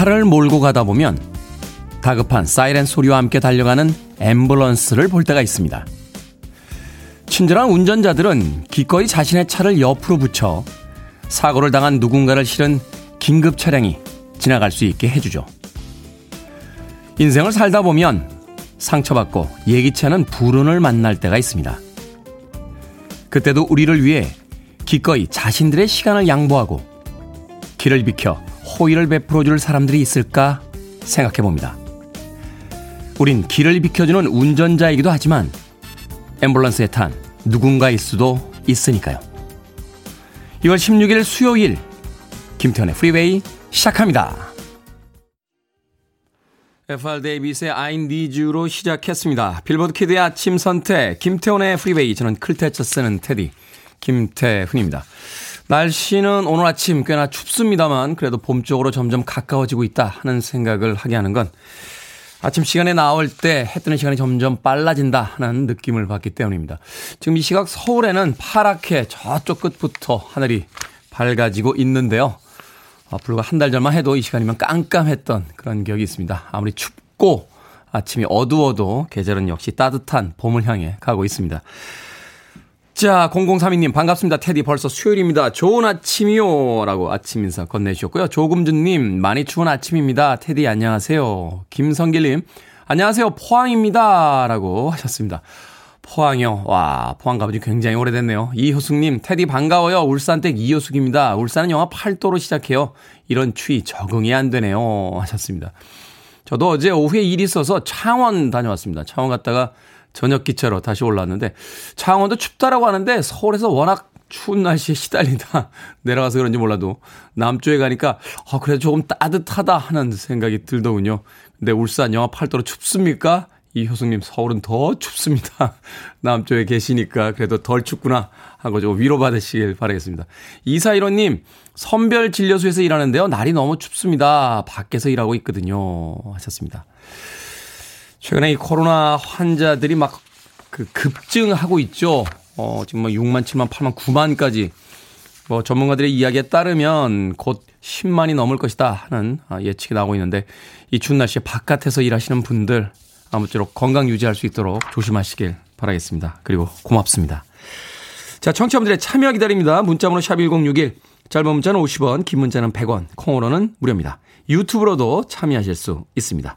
차를 몰고 가다 보면 다급한 사이렌 소리와 함께 달려가는 앰뷸런스를 볼 때가 있습니다. 친절한 운전자들은 기꺼이 자신의 차를 옆으로 붙여 사고를 당한 누군가를 실은 긴급 차량이 지나갈 수 있게 해주죠. 인생을 살다 보면 상처받고 예기치 않은 불운을 만날 때가 있습니다. 그때도 우리를 위해 기꺼이 자신들의 시간을 양보하고 길을 비켜 호의를 베풀어 줄 사람들이 있을까 생각해 봅니다. 우린 길을 비켜주는 운전자이기도 하지만 앰뷸런스에 탄 누군가일 수도 있으니까요. 2월 16일 수요일 김태훈의 프리웨이 시작합니다. FR 데이비드의 I Need You로 시작했습니다. 빌보드 kid의 아침 선택 김태훈의 프리웨이 저는 클테쳐 쓰는 테디 김태훈입니다. 날씨는 오늘 아침 꽤나 춥습니다만 그래도 봄 쪽으로 점점 가까워지고 있다 하는 생각을 하게 하는 건 아침 시간에 나올 때 해 뜨는 시간이 점점 빨라진다 하는 느낌을 받기 때문입니다. 지금 이 시각 서울에는 파랗게 저쪽 끝부터 하늘이 밝아지고 있는데요. 어, 불과 한 달 전만 해도 이 시간이면 깜깜했던 그런 기억이 있습니다. 아무리 춥고 아침이 어두워도 계절은 역시 따뜻한 봄을 향해 가고 있습니다. 자, 0032님 반갑습니다. 테디 벌써 수요일입니다. 좋은 아침이요. 라고 아침 인사 건네주셨고요. 조금준님 많이 추운 아침입니다. 테디 안녕하세요. 김성길님 안녕하세요. 포항입니다. 라고 하셨습니다. 포항이요. 와, 포항 가본 지 굉장히 오래됐네요. 이효숙님, 테디 반가워요. 울산댁 이효숙입니다. 울산은 영하 8도로 시작해요. 이런 추위 적응이 안 되네요. 하셨습니다. 저도 어제 오후에 일이 있어서 창원 다녀왔습니다. 창원 갔다가 저녁 기차로 다시 올라왔는데 창원도 춥다라고 하는데 서울에서 워낙 추운 날씨에 시달리다 내려가서 그런지 몰라도 남쪽에 가니까 아 그래도 조금 따뜻하다 하는 생각이 들더군요. 근데 울산 영하 8도로 춥습니까? 이 효숙님 서울은 더 춥습니다. 남쪽에 계시니까 그래도 덜 춥구나 하고 좀 위로받으시길 바라겠습니다. 이사일호님 선별 진료소에서 일하는데요. 날이 너무 춥습니다. 밖에서 일하고 있거든요. 하셨습니다. 최근에 이 코로나 환자들이 막 그 급증하고 있죠. 어, 지금 뭐 6만, 7만, 8만, 9만까지 뭐 전문가들의 이야기에 따르면 곧 10만이 넘을 것이다 하는 아, 예측이 나오고 있는데 이 추운 날씨에 바깥에서 일하시는 분들 아무쪼록 건강 유지할 수 있도록 조심하시길 바라겠습니다. 그리고 고맙습니다. 자, 청취자분들의 참여 기다립니다. 문자번호 샵 1061, 짧은 문자는 50원, 긴 문자는 100원, 콩으로는 무료입니다. 유튜브로도 참여하실 수 있습니다.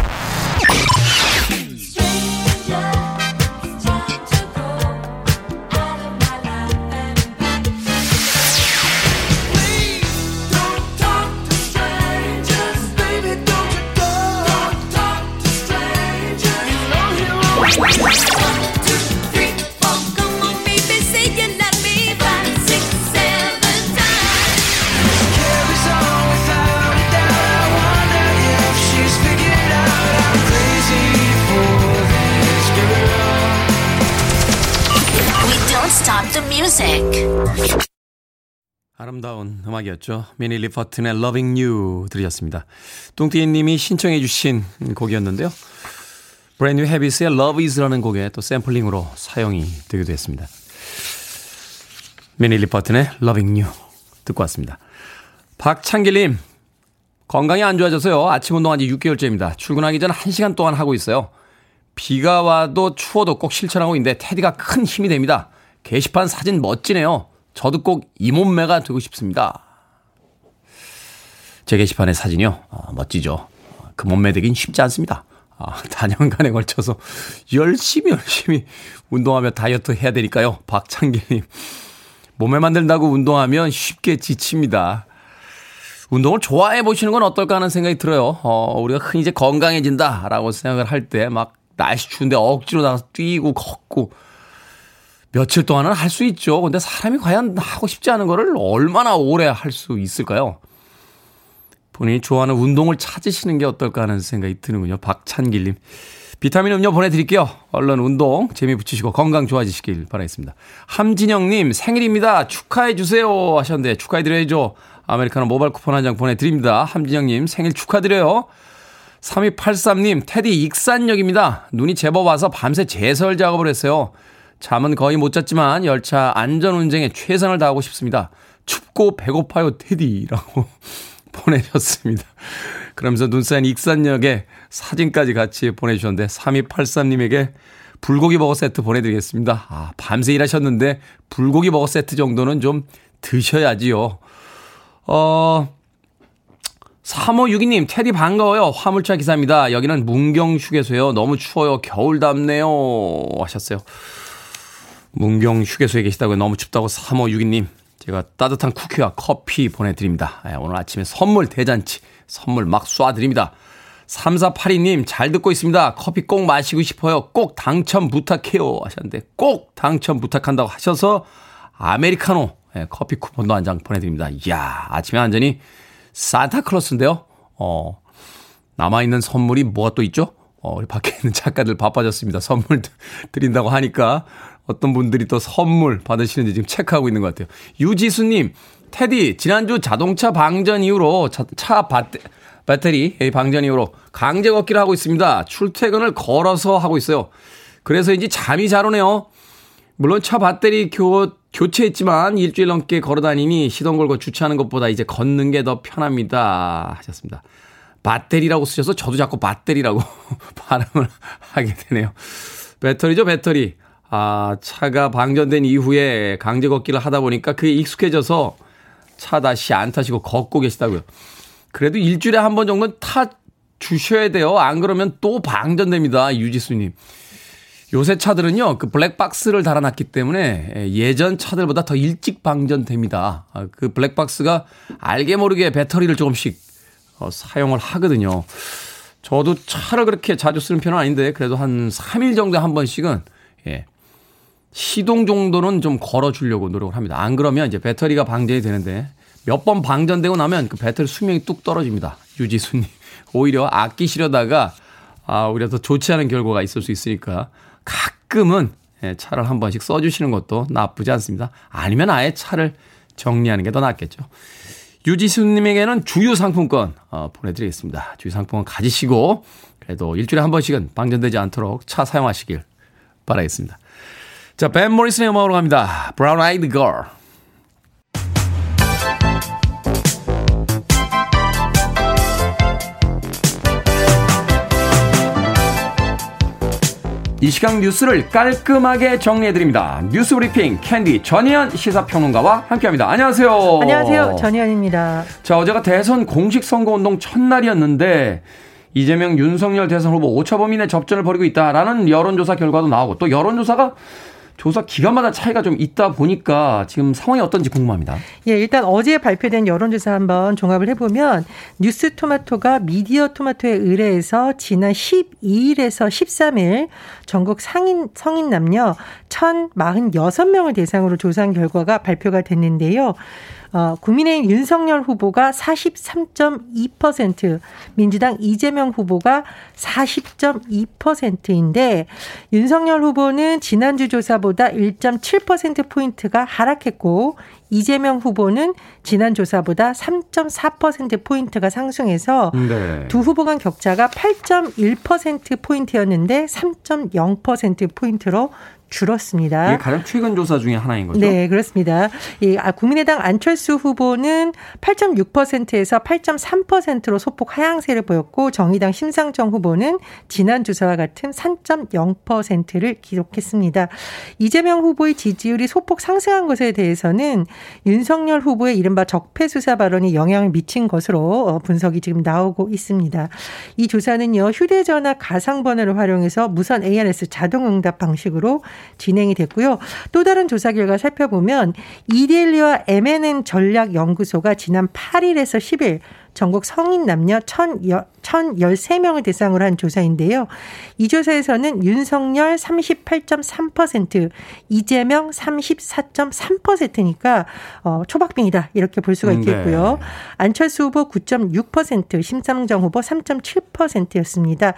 음악이었죠. 미니 리퍼튼의 Loving You 들으셨습니다. 뚱띠님이 신청해 주신 곡이었는데요. 브랜뉴 헤비스의 Love Is라는 곡에 또 샘플링으로 사용이 되기도 했습니다. 미니 리퍼튼의 Loving You 듣고 왔습니다. 박창길님 건강이 안 좋아져서요. 아침 운동한 지 6개월째입니다. 출근하기 전 1시간 동안 하고 있어요. 비가 와도 추워도 꼭 실천하고 있는데 테디가 큰 힘이 됩니다. 게시판 사진 멋지네요. 저도 꼭 이 몸매가 되고 싶습니다. 제 게시판의 사진이요. 어, 멋지죠. 그 몸매 되긴 쉽지 않습니다. 아, 단연간에 걸쳐서 열심히 열심히 운동하며 다이어트 해야 되니까요. 박창길님. 몸매 만든다고 운동하면 쉽게 지칩니다. 운동을 좋아해 보시는 건 어떨까 하는 생각이 들어요. 어, 우리가 흔히 이제 건강해진다라고 생각을 할 때 막 날씨 추운데 억지로 나가서 뛰고 걷고 며칠 동안은 할 수 있죠. 근데 사람이 과연 하고 싶지 않은 거를 얼마나 오래 할 수 있을까요? 본인이 좋아하는 운동을 찾으시는 게 어떨까 하는 생각이 드는군요. 박찬길님. 비타민 음료 보내드릴게요. 얼른 운동 재미 붙이시고 건강 좋아지시길 바라겠습니다. 함진영님 생일입니다. 축하해주세요 하셨는데 축하해드려야죠. 아메리카노 모바일 쿠폰 한 장 보내드립니다. 함진영님 생일 축하드려요. 3283님 테디 익산역입니다. 눈이 제법 와서 밤새 제설 작업을 했어요. 잠은 거의 못 잤지만 열차 안전 운행에 최선을 다하고 싶습니다. 춥고 배고파요, 테디라고 보내셨습니다. 그러면서 눈 쌓인 익산역에 사진까지 같이 보내주셨는데 3283님에게 불고기 버거 세트 보내드리겠습니다. 아, 밤새 일하셨는데 불고기 버거 세트 정도는 좀 드셔야지요. 어, 3562님, 테디 반가워요. 화물차 기사입니다. 여기는 문경 휴게소요. 너무 추워요. 겨울 답네요. 하셨어요. 문경 휴게소에 계시다고 너무 춥다고 3562님. 제가 따뜻한 쿠키와 커피 보내드립니다. 예, 오늘 아침에 선물 대잔치, 선물 막 쏴드립니다. 3482님, 잘 듣고 있습니다. 커피 꼭 마시고 싶어요. 꼭 당첨 부탁해요. 하셨는데, 꼭 당첨 부탁한다고 하셔서, 아메리카노, 예, 커피 쿠폰도 한 장 보내드립니다. 이야, 아침에 완전히 산타클로스인데요. 어, 남아있는 선물이 뭐가 또 있죠? 어, 우리 밖에 있는 작가들 바빠졌습니다. 선물 드린다고 하니까 어떤 분들이 또 선물 받으시는지 지금 체크하고 있는 것 같아요. 유지수님, 테디, 지난주 자동차 방전 이후로 차, 차 배터, 배터리 방전 이후로 강제 걷기를 하고 있습니다. 출퇴근을 걸어서 하고 있어요. 그래서인지 잠이 잘 오네요. 물론 차 배터리 교, 교체했지만 일주일 넘게 걸어 다니니 시동 걸고 주차하는 것보다 이제 걷는 게 더 편합니다. 하셨습니다. 배터리라고 쓰셔서 저도 자꾸 배터리라고 발음을 하게 되네요. 배터리죠, 배터리. 아, 차가 방전된 이후에 강제 걷기를 하다 보니까 그게 익숙해져서 차 다시 안 타시고 걷고 계시다고요. 그래도 일주일에 한 번 정도는 타 주셔야 돼요. 안 그러면 또 방전됩니다. 유지수님. 요새 차들은요, 그 블랙박스를 달아놨기 때문에 예전 차들보다 더 일찍 방전됩니다. 아, 그 블랙박스가 알게 모르게 배터리를 조금씩 어, 사용을 하거든요. 저도 차를 그렇게 자주 쓰는 편은 아닌데, 그래도 한 3일 정도에 한 번씩은, 예, 시동 정도는 좀 걸어주려고 노력을 합니다. 안 그러면 이제 배터리가 방전이 되는데, 몇 번 방전되고 나면 그 배터리 수명이 뚝 떨어집니다. 유지수님. 오히려 아끼시려다가, 아, 오히려 더 좋지 않은 결과가 있을 수 있으니까, 가끔은 예, 차를 한 번씩 써주시는 것도 나쁘지 않습니다. 아니면 아예 차를 정리하는 게 더 낫겠죠. 유지수님에게는 주유 상품권 어, 보내드리겠습니다. 주유 상품권 가지시고 그래도 일주일에 한 번씩은 방전되지 않도록 차 사용하시길 바라겠습니다. 자, 밴 모리슨의 음악으로 갑니다. Brown Eyed Girl. 이 시간 뉴스를 깔끔하게 정리해드립니다. 뉴스 브리핑 캔디 전희연 시사평론가와 함께합니다. 안녕하세요. 안녕하세요. 전희연입니다. 자, 어제가 대선 공식 선거운동 첫날이었는데 이재명 윤석열 대선 후보 오차범위 내 접전을 벌이고 있다라는 여론조사 결과도 나오고 또 여론조사가 조사 기간마다 차이가 좀 있다 보니까 지금 상황이 어떤지 궁금합니다. 예, 일단 어제 발표된 여론조사 한번 종합을 해보면 뉴스 토마토가 미디어 토마토에 의뢰해서 지난 12일에서 13일 전국 상인, 성인 남녀 1,046명을 대상으로 조사한 결과가 발표가 됐는데요. 어, 국민의힘 윤석열 후보가 43.2%, 민주당 이재명 후보가 40.2%인데 윤석열 후보는 지난주 조사보다 1.7%포인트가 하락했고 이재명 후보는 지난 조사보다 3.4%포인트가 상승해서 네. 두 후보 간 격차가 8.1%포인트였는데 3.0%포인트로 줄었습니다. 이게 가장 최근 조사 중에 하나인 거죠? 네, 그렇습니다. 이 아, 국민의당 안철수 후보는 8.6%에서 8.3%로 소폭 하향세를 보였고 정의당 심상정 후보는 지난 조사와 같은 3.0%를 기록했습니다. 이재명 후보의 지지율이 소폭 상승한 것에 대해서는 윤석열 후보의 이른바 적폐 수사 발언이 영향을 미친 것으로 어, 분석이 지금 나오고 있습니다. 이 조사는요 휴대전화 가상번호를 활용해서 무선 ARS 자동응답 방식으로 진행이 됐고요. 또 다른 조사 결과 살펴보면 이데일리와 MNN 전략연구소가 지난 8일에서 10일 전국 성인 남녀 1,013명을 대상으로 한 조사인데요. 이 조사에서는 윤석열 38.3%, 이재명 34.3%니까 어, 초박빙이다 이렇게 볼 수가 있겠고요. 네. 안철수 후보 9.6%, 심상정 후보 3.7%였습니다.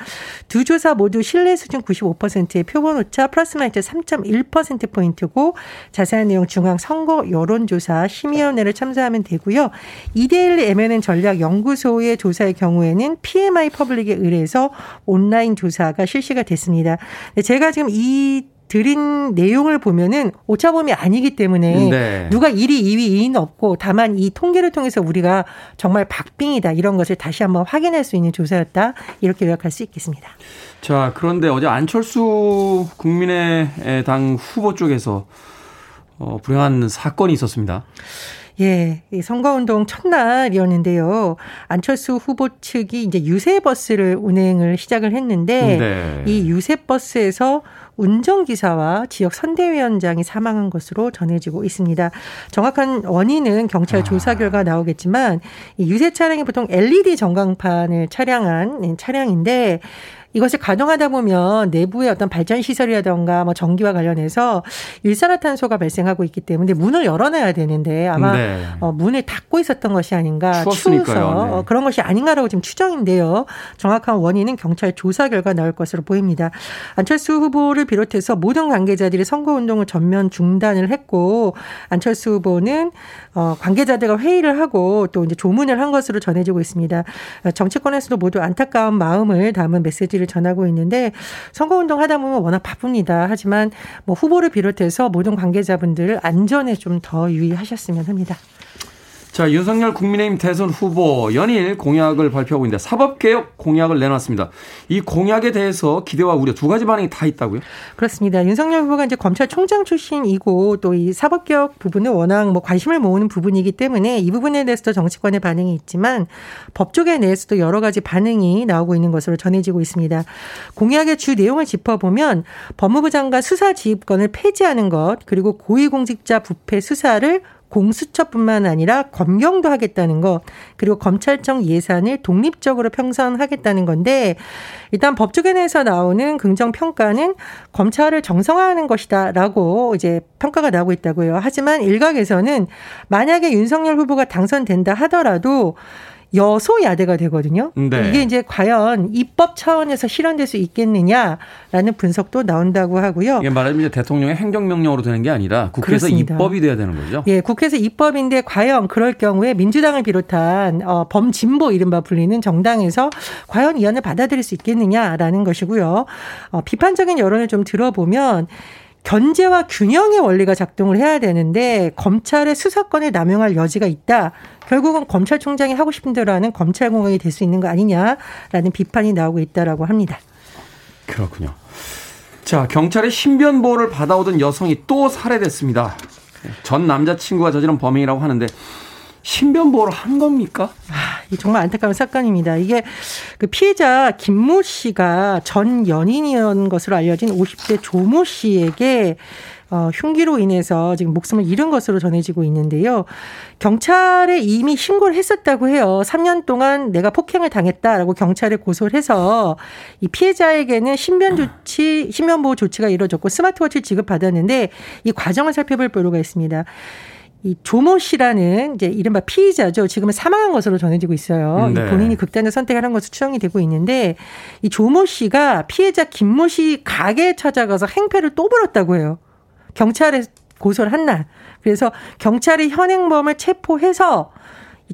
두 조사 모두 신뢰 수준 95%의 표본 오차 플러스 마이너스 3.1%포인트고 자세한 내용 중앙 선거 여론조사 심의위원회를 참조하면 되고요. 이데일 MNN 전략 연구소의 조사의 경우에는 PMI 퍼블릭에 의뢰해서 온라인 조사가 실시가 됐습니다. 제가 지금 이 드린 내용을 보면은 오차범위 안이기 때문에 네. 누가 1위, 2위, 2위는 없고 다만 이 통계를 통해서 우리가 정말 박빙이다 이런 것을 다시 한번 확인할 수 있는 조사였다 이렇게 요약할 수 있겠습니다. 자 그런데 어제 안철수 국민의당 후보 쪽에서 어, 불행한 사건이 있었습니다. 예, 이 선거운동 첫날이었는데요. 안철수 후보 측이 이제 유세버스를 운행을 시작을 했는데 네. 이 유세버스에서 운전기사와 지역 선대위원장이 사망한 것으로 전해지고 있습니다. 정확한 원인은 경찰 아. 조사 결과 나오겠지만 이 유세 차량이 보통 LED 전광판을 차량한 차량인데 이것이 가동하다 보면 내부의 어떤 발전 시설이라던가 뭐 전기와 관련해서 일산화탄소가 발생하고 있기 때문에 문을 열어놔야 되는데 아마 네. 어, 문을 닫고 있었던 것이 아닌가 추우니까요. 추워서 네. 어, 그런 것이 아닌가라고 지금 추정인데요. 정확한 원인은 경찰 조사 결과 나올 것으로 보입니다. 안철수 후보를 비롯해서 모든 관계자들이 선거운동을 전면 중단을 했고 안철수 후보는 어, 관계자들과 회의를 하고 또 이제 조문을 한 것으로 전해지고 있습니다. 정치권에서도 모두 안타까운 마음을 담은 메시지를 메시지를 전하고 있는데 선거운동 하다 보면 워낙 바쁩니다. 하지만 뭐 후보를 비롯해서 모든 관계자분들 안전에 좀 더 유의하셨으면 합니다. 자, 윤석열 국민의힘 대선 후보 연일 공약을 발표하고 있는데 사법개혁 공약을 내놨습니다. 이 공약에 대해서 기대와 우려 두 가지 반응이 다 있다고요? 그렇습니다. 윤석열 후보가 이제 검찰총장 출신이고 또 이 사법개혁 부분은 워낙 뭐 관심을 모으는 부분이기 때문에 이 부분에 대해서도 정치권의 반응이 있지만 법조계 내에서도 여러 가지 반응이 나오고 있는 것으로 전해지고 있습니다. 공약의 주 내용을 짚어보면 법무부 장관 수사 지휘권을 폐지하는 것 그리고 고위공직자 부패 수사를 공수처뿐만 아니라 검경도 하겠다는 것 그리고 검찰청 예산을 독립적으로 평선하겠다는 건데 일단 법조계 내에서 나오는 긍정 평가는 검찰을 정성화하는 것이다라고 이제 평가가 나오고 있다고요. 하지만 일각에서는 만약에 윤석열 후보가 당선된다 하더라도 여소야대가 되거든요. 네. 이게 이제 과연 입법 차원에서 실현될 수 있겠느냐라는 분석도 나온다고 하고요. 이게 말하자면 대통령의 행정명령으로 되는 게 아니라 국회에서 그렇습니다. 입법이 돼야 되는 거죠. 예, 국회에서 입법인데 과연 그럴 경우에 민주당을 비롯한 어, 범진보 이른바 불리는 정당에서 과연 이 안을 받아들일 수 있겠느냐라는 것이고요. 어, 비판적인 여론을 좀 들어보면 견제와 균형의 원리가 작동을 해야 되는데 검찰의 수사권을 남용할 여지가 있다. 결국은 검찰총장이 하고 싶은 대로 하는 검찰공화국이 될 수 있는 거 아니냐라는 비판이 나오고 있다라고 합니다. 그렇군요. 자, 경찰의 신변보호를 받아오던 여성이 또 살해됐습니다. 전 남자친구가 저지른 범행이라고 하는데 신변보호를 한 겁니까? 아, 정말 안타까운 사건입니다. 이게 그 피해자 김모 씨가 전 연인이었던 것으로 알려진 50대 조모 씨에게 어, 흉기로 인해서 지금 목숨을 잃은 것으로 전해지고 있는데요. 경찰에 이미 신고를 했었다고 해요. 3년 동안 내가 폭행을 당했다라고 경찰에 고소를 해서 이 피해자에게는 신변 조치, 신변 보호 조치가 이루어졌고 스마트워치를 지급받았는데 이 과정을 살펴볼 필요가 있습니다. 이 조모 씨라는 이제 이른바 피의자죠. 지금은 사망한 것으로 전해지고 있어요. 네. 본인이 극단의 선택을 한 것으로 추정이 되고 있는데 이 조모 씨가 피해자 김모 씨 가게에 찾아가서 행패를 또 부렸다고 해요. 경찰에 고소를 한 날. 그래서 경찰이 현행범을 체포해서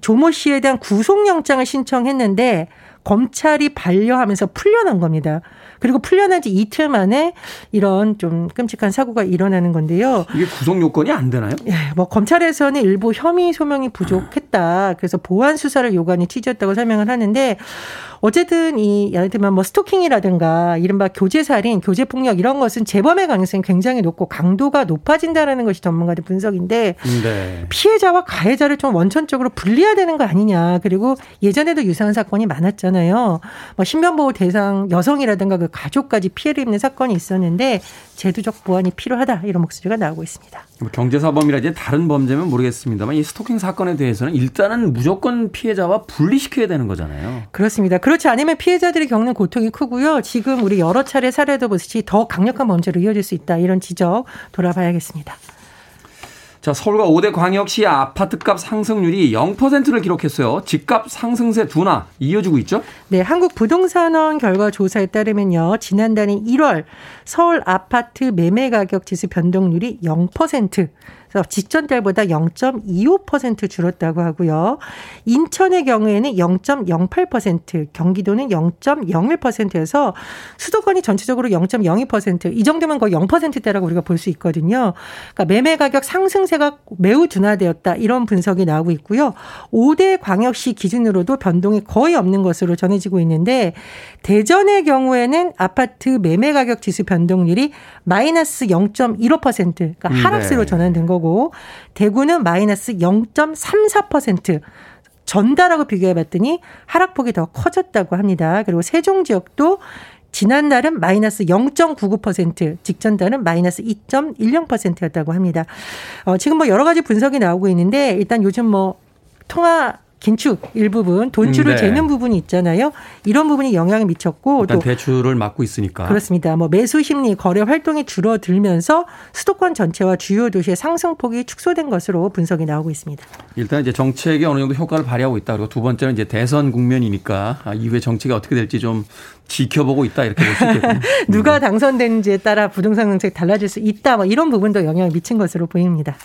조모 씨에 대한 구속영장을 신청했는데 검찰이 반려하면서 풀려난 겁니다. 그리고 풀려난 지 이틀 만에 이런 좀 끔찍한 사고가 일어나는 건데요. 이게 구속 요건이 안 되나요? 예, 뭐 검찰에서는 일부 혐의 소명이 부족했다. 그래서 보완 수사를 요구하는 취지였다고 설명을 하는데 어쨌든 이 예를 들면 뭐 스토킹이라든가 이른바 교제 살인, 교제 폭력 이런 것은 재범의 가능성이 굉장히 높고 강도가 높아진다라는 것이 전문가들 분석인데 네. 피해자와 가해자를 좀 원천적으로 분리해야 되는 거 아니냐. 그리고 예전에도 유사한 사건이 많았잖아요. 뭐 신변보호 대상 여성이라든가 그 가족까지 피해를 입는 사건이 있었는데 제도적 보완이 필요하다 이런 목소리가 나오고 있습니다. 뭐 경제사범이라든지 다른 범죄면 모르겠습니다만 이 스토킹 사건에 대해서는 일단은 무조건 피해자와 분리시켜야 되는 거잖아요. 그렇습니다. 그렇지 않으면 피해자들이 겪는 고통이 크고요. 지금 우리 여러 차례 사례도 보듯이 더 강력한 범죄로 이어질 수 있다 이런 지적 돌아봐야겠습니다. 자, 서울과 5대 광역시 아파트값 상승률이 0%를 기록했어요. 집값 상승세 둔화 이어지고 있죠? 네, 한국 부동산원 결과 조사에 따르면요. 지난달인 1월 서울 아파트 매매 가격 지수 변동률이 0%, 그래서 직전 달보다 0.25% 줄었다고 하고요. 인천의 경우에는 0.08%, 경기도는 0.01%에서 수도권이 전체적으로 0.02%이 정도면 거의 0%대라고 우리가 볼 수 있거든요. 그러니까 매매 가격 상승세가 매우 둔화되었다 이런 분석이 나오고 있고요. 5대 광역시 기준으로도 변동이 거의 없는 것으로 전해지고 있는데 대전의 경우에는 아파트 매매 가격 지수 변동률이 마이너스 0.15% 그러니까 음, 하락세로 네. 전환된 거고 대구는 마이너스 0.34% 전달하고 비교해 봤더니 하락폭이 더 커졌다고 합니다. 그리고 세종 지역도 지난달은 마이너스 0.99%, 직전달은 마이너스 2.10%였다고 합니다. 어, 지금 뭐 여러 가지 분석이 나오고 있는데 일단 요즘 뭐 통화 긴축 일부분 돈줄을 네. 재는 부분이 있잖아요. 이런 부분이 영향을 미쳤고 또 대출을 막고 있으니까 그렇습니다. 뭐 매수 심리 거래 활동이 줄어들면서 수도권 전체와 주요 도시의 상승폭이 축소된 것으로 분석이 나오고 있습니다. 일단 이제 정책이 어느 정도 효과를 발휘하고 있다. 그리고 두 번째는 이제 대선 국면이니까 아, 이후에 정책이 어떻게 될지 좀 지켜보고 있다 이렇게 볼 수 있겠군요. 누가 당선되는지에 따라 부동산 정책 달라질 수 있다. 뭐 이런 부분도 영향을 미친 것으로 보입니다.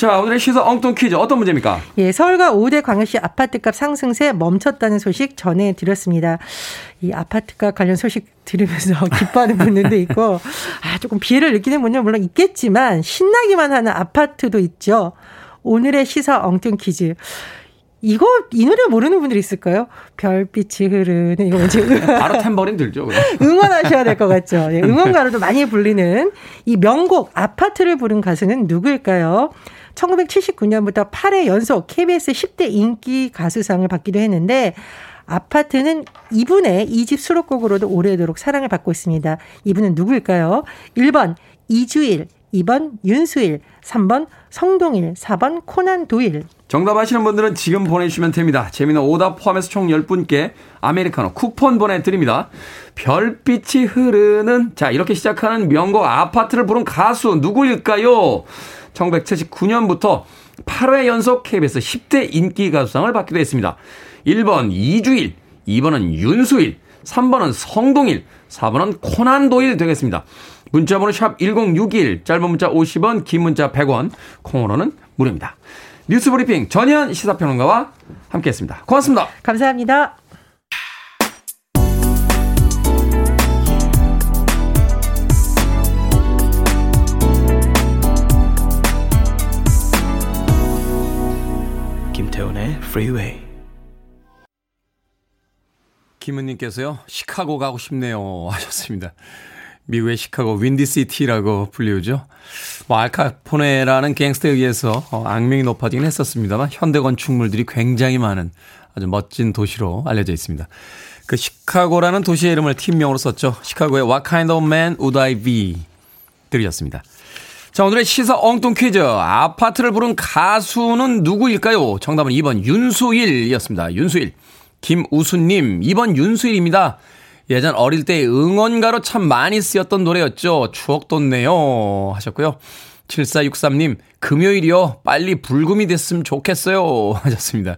자, 오늘의 시사 엉뚱 퀴즈 어떤 문제입니까? 예, 서울과 5대 광역시 아파트값 상승세 멈췄다는 소식 전해드렸습니다. 이 아파트값 관련 소식 들으면서 기뻐하는 분들도 있고, 아, 조금 피해를 느끼는 분들 물론 있겠지만, 신나기만 하는 아파트도 있죠. 오늘의 시사 엉뚱 퀴즈. 이거 이 노래 모르는 분들이 있을까요? 별빛이 흐르는 이거 뭔지 바로 탬버린 들죠. 응원하셔야 될 것 같죠. 예, 응원가로도 많이 불리는 이 명곡 아파트를 부른 가수는 누구일까요? 1979년부터 8회 연속 KBS 10대 인기 가수상을 받기도 했는데 아파트는 이분의 2집 수록곡으로도 오래도록 사랑을 받고 있습니다. 이분은 누구일까요? 1번 이주일, 2번 윤수일, 3번 성동일, 4번 코난 도일. 정답 아시는 분들은 지금 보내주시면 됩니다. 재미는 오답 포함해서 총 10분께 아메리카노 쿠폰 보내드립니다. 별빛이 흐르는, 자, 이렇게 시작하는 명곡 아파트를 부른 가수 누구일까요? 1979년부터 8회 연속 KBS 10대 인기 가수상을 받기도 했습니다. 1번 이주일, 2번은 윤수일, 3번은 성동일, 4번은 코난도일 되겠습니다. 문자번호 샵 1061, 짧은 문자 50원, 긴 문자 100원, 콩으로는 무료입니다. 뉴스브리핑 전현 시사평론가와 함께했습니다. 고맙습니다. 감사합니다. Freeway. 김은님께서요, 시카고 가고 싶네요. 하셨습니다. 미국의 시카고 윈디시티라고 불리우죠. 뭐 알카포네라는 갱스터에 의해서 어, 악명이 높아지긴 했었습니다만 현대 건축물들이 굉장히 많은 아주 멋진 도시로 알려져 있습니다. 그 시카고라는 도시의 이름을 팀명으로 썼죠. 시카고의 What Kind of Man Would I Be 들으셨습니다. 자, 오늘의 시사 엉뚱 퀴즈. 아파트를 부른 가수는 누구일까요? 정답은 2번 윤수일이었습니다. 윤수일. 김우수님, 2번 윤수일입니다. 예전 어릴 때 응원가로 참 많이 쓰였던 노래였죠. 추억 돋네요. 하셨고요. 7463님, 금요일이요. 빨리 불금이 됐으면 좋겠어요. 하셨습니다.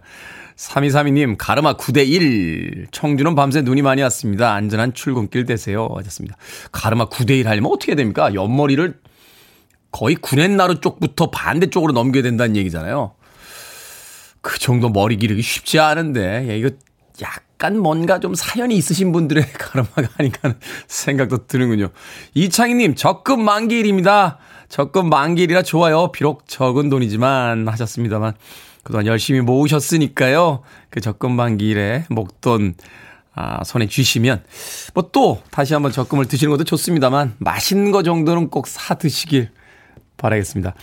3232님, 가르마 9대1. 청주는 밤새 눈이 많이 왔습니다. 안전한 출근길 되세요. 하셨습니다. 가르마 9대1 하려면 어떻게 됩니까? 옆머리를 거의 구렛나루 쪽부터 반대쪽으로 넘겨야 된다는 얘기잖아요. 그 정도 머리 기르기 쉽지 않은데, 예, 이거 약간 뭔가 좀 사연이 있으신 분들의 가르마가 아닌가 하는 생각도 드는군요. 이창희님, 적금 만기일입니다. 적금 만기일이라 좋아요. 비록 적은 돈이지만 하셨습니다만, 그동안 열심히 모으셨으니까요. 그 적금 만기일에 목돈, 아, 손에 쥐시면, 뭐 또 다시 한번 적금을 드시는 것도 좋습니다만, 맛있는 거 정도는 꼭 사 드시길 바라겠습니다.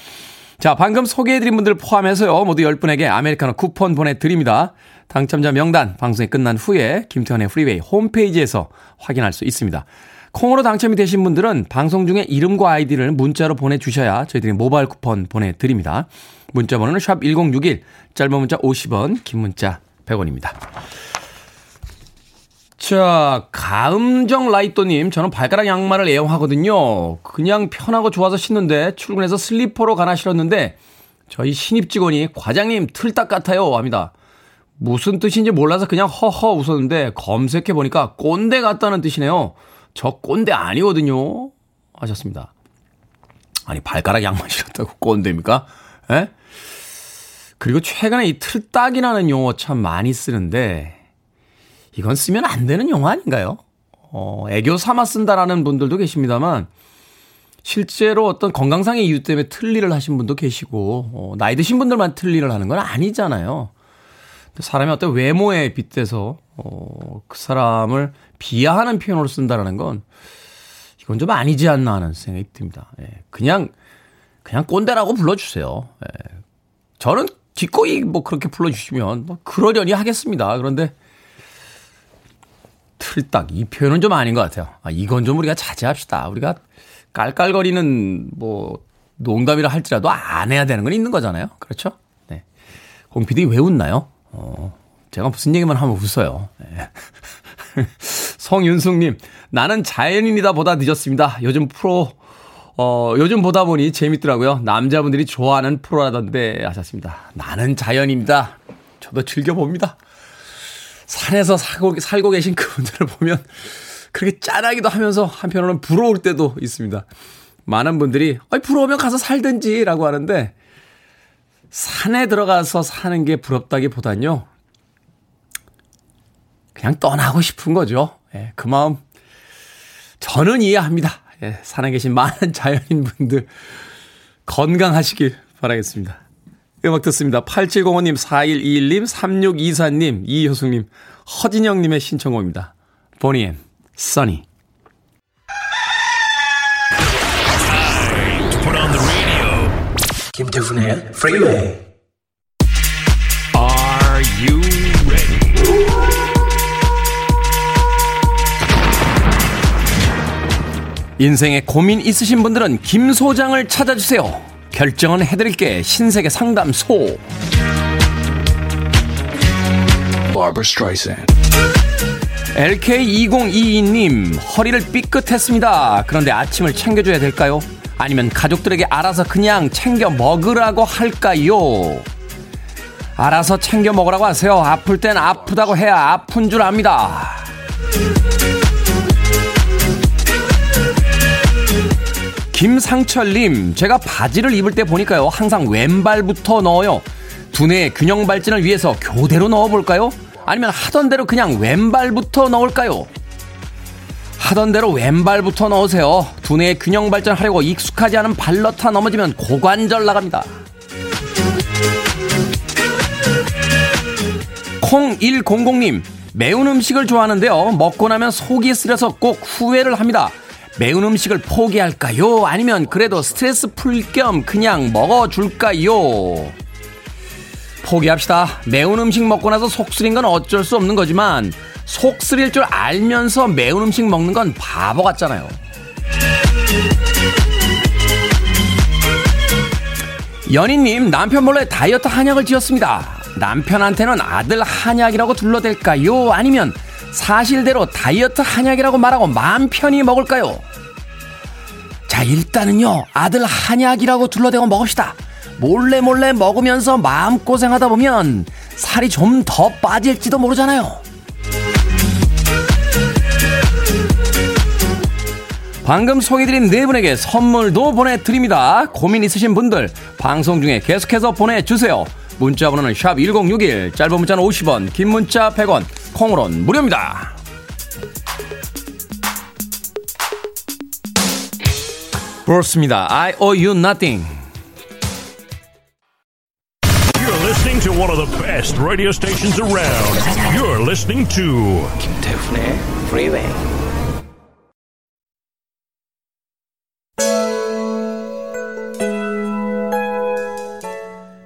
자, 방금 소개해드린 분들 포함해서요, 모두 10분에게 아메리카노 쿠폰 보내드립니다. 당첨자 명단 방송이 끝난 후에 김태훈의 프리웨이 홈페이지에서 확인할 수 있습니다. 콩으로 당첨이 되신 분들은 방송 중에 이름과 아이디를 문자로 보내주셔야 저희들이 모바일 쿠폰 보내드립니다. 문자 번호는 샵 1061, 짧은 문자 50원, 긴 문자 100원입니다. 자, 가음정 라이또님, 저는 발가락 양말을 애용하거든요. 그냥 편하고 좋아서 신는데 출근해서 슬리퍼로 가나 신었는데 저희 신입 직원이 과장님 틀딱 같아요 합니다. 무슨 뜻인지 몰라서 그냥 허허 웃었는데 검색해 보니까 꼰대 같다는 뜻이네요. 저 꼰대 아니거든요. 하셨습니다. 아니 발가락 양말 신었다고 꼰대입니까? 예? 그리고 최근에 이 틀딱이라는 용어 참 많이 쓰는데 이건 쓰면 안 되는 용어 아닌가요? 어, 애교 삼아 쓴다라는 분들도 계십니다만 실제로 어떤 건강상의 이유 때문에 틀니를 하신 분도 계시고 어, 나이 드신 분들만 틀니를 하는 건 아니잖아요. 사람의 어떤 외모에 빗대서 어, 그 사람을 비하하는 표현으로 쓴다라는 건 이건 좀 아니지 않나 하는 생각이 듭니다. 예, 그냥 그냥 꼰대라고 불러주세요. 예, 저는 기꺼이 뭐 그렇게 불러주시면 뭐 그러려니 하겠습니다. 그런데 틀딱 이 표현은 좀 아닌 것 같아요. 아, 이건 좀 우리가 자제합시다. 우리가 깔깔거리는 뭐 농담이라 할지라도 안 해야 되는 건 있는 거잖아요. 그렇죠? 네. 홍 PD 왜 웃나요? 어, 제가 무슨 얘기만 하면 웃어요. 네. 성윤숙님, 나는 자연인이다 보다 늦었습니다. 요즘 프로, 어, 요즘 보다 보니 재밌더라고요. 남자분들이 좋아하는 프로라던데 하셨습니다. 나는 자연입니다. 저도 즐겨봅니다. 산에서 살고, 살고 계신 그분들을 보면 그렇게 짠하기도 하면서 한편으로는 부러울 때도 있습니다. 많은 분들이, 아이, 부러우면 가서 살든지라고 하는데, 산에 들어가서 사는 게 부럽다기 보단요, 그냥 떠나고 싶은 거죠. 예, 그 마음, 저는 이해합니다. 예, 산에 계신 많은 자연인 분들, 건강하시길 바라겠습니다. 음악 듣습니다. 8705님, 4121님, 3624님, 이효숙님, 허진영님의 신청곡입니다. 보니엔, 써니. 김태훈의 프리웨이 Are you ready? 인생에 고민 있으신 분들은 김 소장을 찾아주세요. 결정은 해드릴게 신세계 상담소. Barbara Streisand LK2022님, 허리를 삐끗했습니다. 그런데 아침을 챙겨줘야 될까요? 아니면 가족들에게 알아서 그냥 챙겨 먹으라고 할까요? 알아서 챙겨 먹으라고 하세요. 아플 땐 아프다고 해야 아픈 줄 압니다. 김상철님, 제가 바지를 입을 때 보니까요, 항상 왼발부터 넣어요. 두뇌의 균형 발전을 위해서 교대로 넣어볼까요? 아니면 하던 대로 그냥 왼발부터 넣을까요? 하던 대로 왼발부터 넣으세요. 두뇌의 균형 발전하려고 익숙하지 않은 발러타 넘어지면 고관절 나갑니다. 0100님, 매운 음식을 좋아하는데요. 먹고 나면 속이 쓰려서 꼭 후회를 합니다. 매운 음식을 포기할까요? 아니면 그래도 스트레스 풀 겸 그냥 먹어줄까요? 포기합시다. 매운 음식 먹고 나서 속 쓰린 건 어쩔 수 없는 거지만 속 쓰릴 줄 알면서 매운 음식 먹는 건 바보 같잖아요. 연희님 남편 몰래 다이어트 한약을 지었습니다. 남편한테는 아들 한약이라고 둘러댈까요? 아니면 사실대로 다이어트 한약이라고 말하고 마음 편히 먹을까요? 자 일단은요 아들 한약이라고 둘러대고 먹읍시다. 몰래 몰래 먹으면서 마음고생하다 보면 살이 좀 더 빠질지도 모르잖아요. 방금 소개드린 네 분에게 선물도 보내드립니다. 고민 있으신 분들 방송 중에 계속해서 보내주세요. 문자 번호는 샵 1061, 짧은 문자는 50원, 긴 문자 100원, 콩으로는 무료입니다. 그렇습니다. I owe you nothing. You're listening to one of the best radio stations around. You're listening to 김태훈의 프리웨이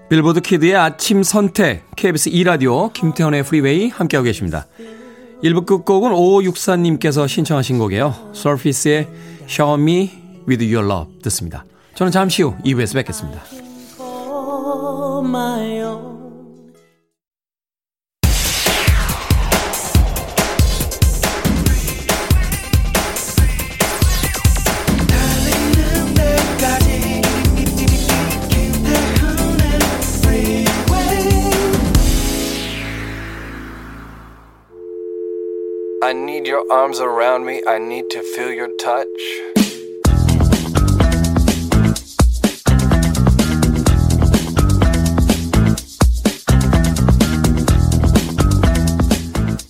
빌보드 키드의 아침 선택, KBS 2라디오, 김태훈의 프리웨이 함께하고 계십니다. 1부 끝곡은 5564님께서 신청하신 곡이에요. 서피스의 Shower Me With Your Love 듣습니다. 저는 잠시 후 2부에서 뵙겠습니다. I need your arms around me. I need to feel your touch.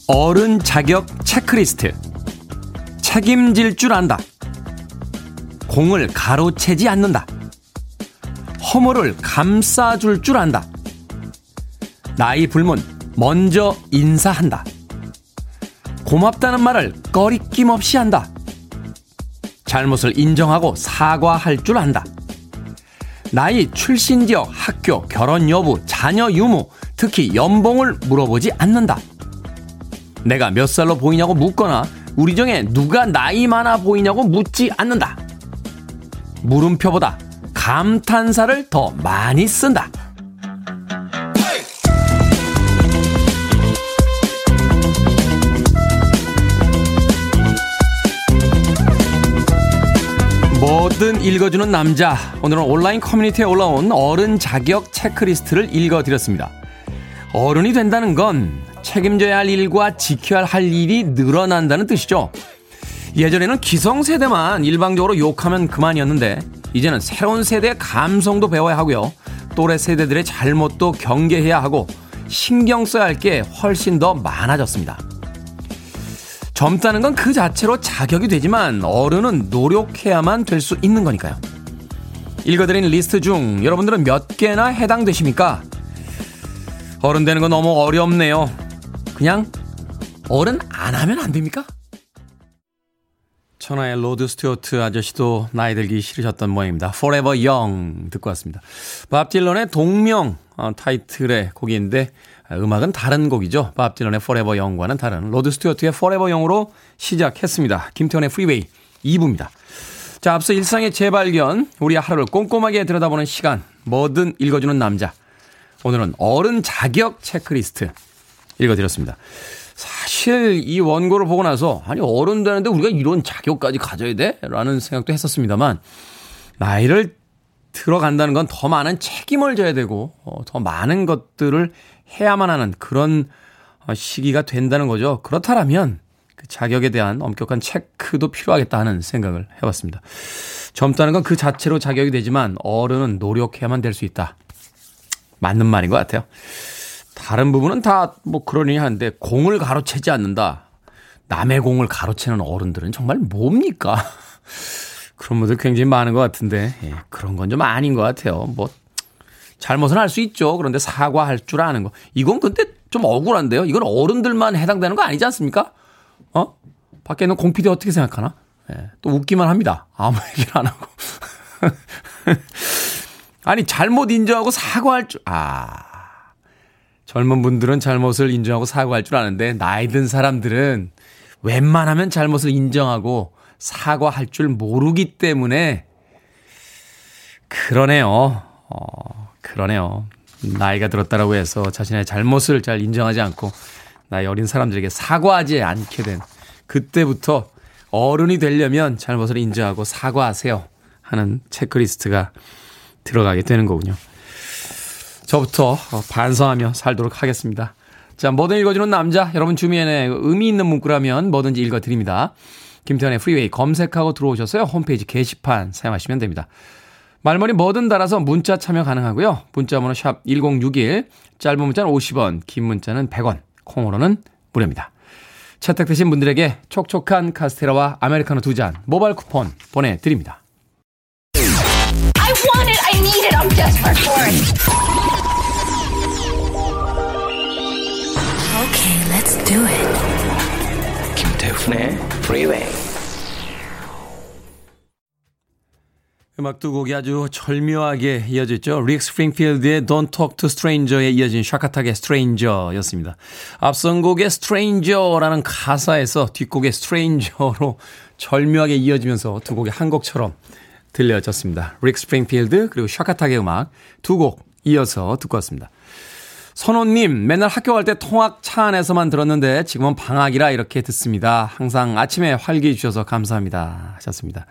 어른 자격 체크리스트. 책임질 줄 안다. 공을 가로채지 않는다. 허물을 감싸줄 줄 안다. 나이 불문 먼저 인사한다. 고맙다는 말을 꺼리낌 없이 한다. 잘못을 인정하고 사과할 줄 안다. 나이, 출신 지역, 학교, 결혼 여부, 자녀 유무, 특히 연봉을 물어보지 않는다. 내가 몇 살로 보이냐고 묻거나 우리 중에 누가 나이 많아 보이냐고 묻지 않는다. 물음표보다 감탄사를 더 많이 쓴다. 뭐든 읽어주는 남자. 오늘은 온라인 커뮤니티에 올라온 어른 자격 체크리스트를 읽어드렸습니다. 어른이 된다는 건 책임져야 할 일과 지켜야 할 일이 늘어난다는 뜻이죠. 예전에는 기성세대만 일방적으로 욕하면 그만이었는데, 이제는 새로운 세대의 감성도 배워야 하고요. 또래 세대들의 잘못도 경계해야 하고, 신경 써야 할 게 훨씬 더 많아졌습니다. 젊다는 건 그 자체로 자격이 되지만 어른은 노력해야만 될 수 있는 거니까요. 읽어드린 리스트 중 여러분들은 몇 개나 해당되십니까? 어른 되는 건 너무 어렵네요. 그냥 어른 안 하면 안 됩니까? 천하의 로드 스튜어트 아저씨도 나이 들기 싫으셨던 모양입니다. Forever Young 듣고 왔습니다. 밥 딜런의 동명 어, 타이틀의 곡인데 음악은 다른 곡이죠. 밥 딜런의 Forever Young과는 다른 로드 스튜어트의 Forever Young으로 시작했습니다. 김태훈의 프리웨이 2부입니다. 자, 앞서 일상의 재발견, 우리 하루를 꼼꼼하게 들여다보는 시간, 뭐든 읽어주는 남자. 오늘은 어른 자격 체크리스트 읽어드렸습니다. 사실 이 원고를 보고 나서 아니 어른 되는데 우리가 이런 자격까지 가져야 돼? 라는 생각도 했었습니다만 나이를 들어간다는 건 더 많은 책임을 져야 되고 어, 더 많은 것들을 해야만 하는 그런 어, 시기가 된다는 거죠. 그렇다면 그 자격에 대한 엄격한 체크도 필요하겠다 하는 생각을 해봤습니다. 젊다는 건 그 자체로 자격이 되지만 어른은 노력해야만 될 수 있다. 맞는 말인 것 같아요. 다른 부분은 다 뭐 그러니 한데 공을 가로채지 않는다. 남의 공을 가로채는 어른들은 정말 뭡니까? 그런 분들 굉장히 많은 것 같은데 예, 그런 건 좀 아닌 것 같아요. 뭐 잘못은 할 수 있죠. 그런데 사과할 줄 아는 거 이건 근데 좀 억울한데요. 이건 어른들만 해당되는 거 아니지 않습니까? 어? 밖에 있는 공피디 어떻게 생각하나? 예, 또 웃기만 합니다. 아무 얘기를 안 하고. 아니 잘못 인정하고 사과할 줄 아. 젊은 분들은 잘못을 인정하고 사과할 줄 아는데 나이 든 사람들은 웬만하면 잘못을 인정하고 사과할 줄 모르기 때문에 그러네요. 어, 그러네요. 나이가 들었다라고 해서 자신의 잘못을 잘 인정하지 않고 나이 어린 사람들에게 사과하지 않게 된 그때부터 어른이 되려면 잘못을 인정하고 사과하세요 하는 체크리스트가 들어가게 되는 거군요. 저부터 반성하며 살도록 하겠습니다. 자, 뭐든 읽어주는 남자. 여러분 주변에 의미 있는 문구라면 뭐든지 읽어드립니다. 김태훈의 프리웨이 검색하고 들어오셔서요. 홈페이지 게시판 사용하시면 됩니다. 말머리 뭐든 달아서 문자 참여 가능하고요. 문자번호 샵 1061, 짧은 문자는 50원, 긴 문자는 100원, 콩으로는 무료입니다. 채택되신 분들에게 촉촉한 카스테라와 아메리카노 두 잔 모바일 쿠폰 보내드립니다. It. 김태훈의 Freeway. 음악 두 곡이 아주 절묘하게 이어져 있죠. 릭 스프링필드의 Don't Talk to Strangers에 이어진 샤카탁의 Stranger였습니다. 앞선 곡의 Stranger라는 가사에서 뒷곡의 Stranger로 절묘하게 이어지면서 두 곡이 한 곡처럼 들려졌습니다. 릭 스프링필드 그리고 샤카탁의 음악 두 곡 이어서 듣고 왔습니다. 선호님, 맨날 학교 갈 때 통학 차 안에서만 들었는데 지금은 방학이라 이렇게 듣습니다. 항상 아침에 활기해 주셔서 감사합니다. 하셨습니다.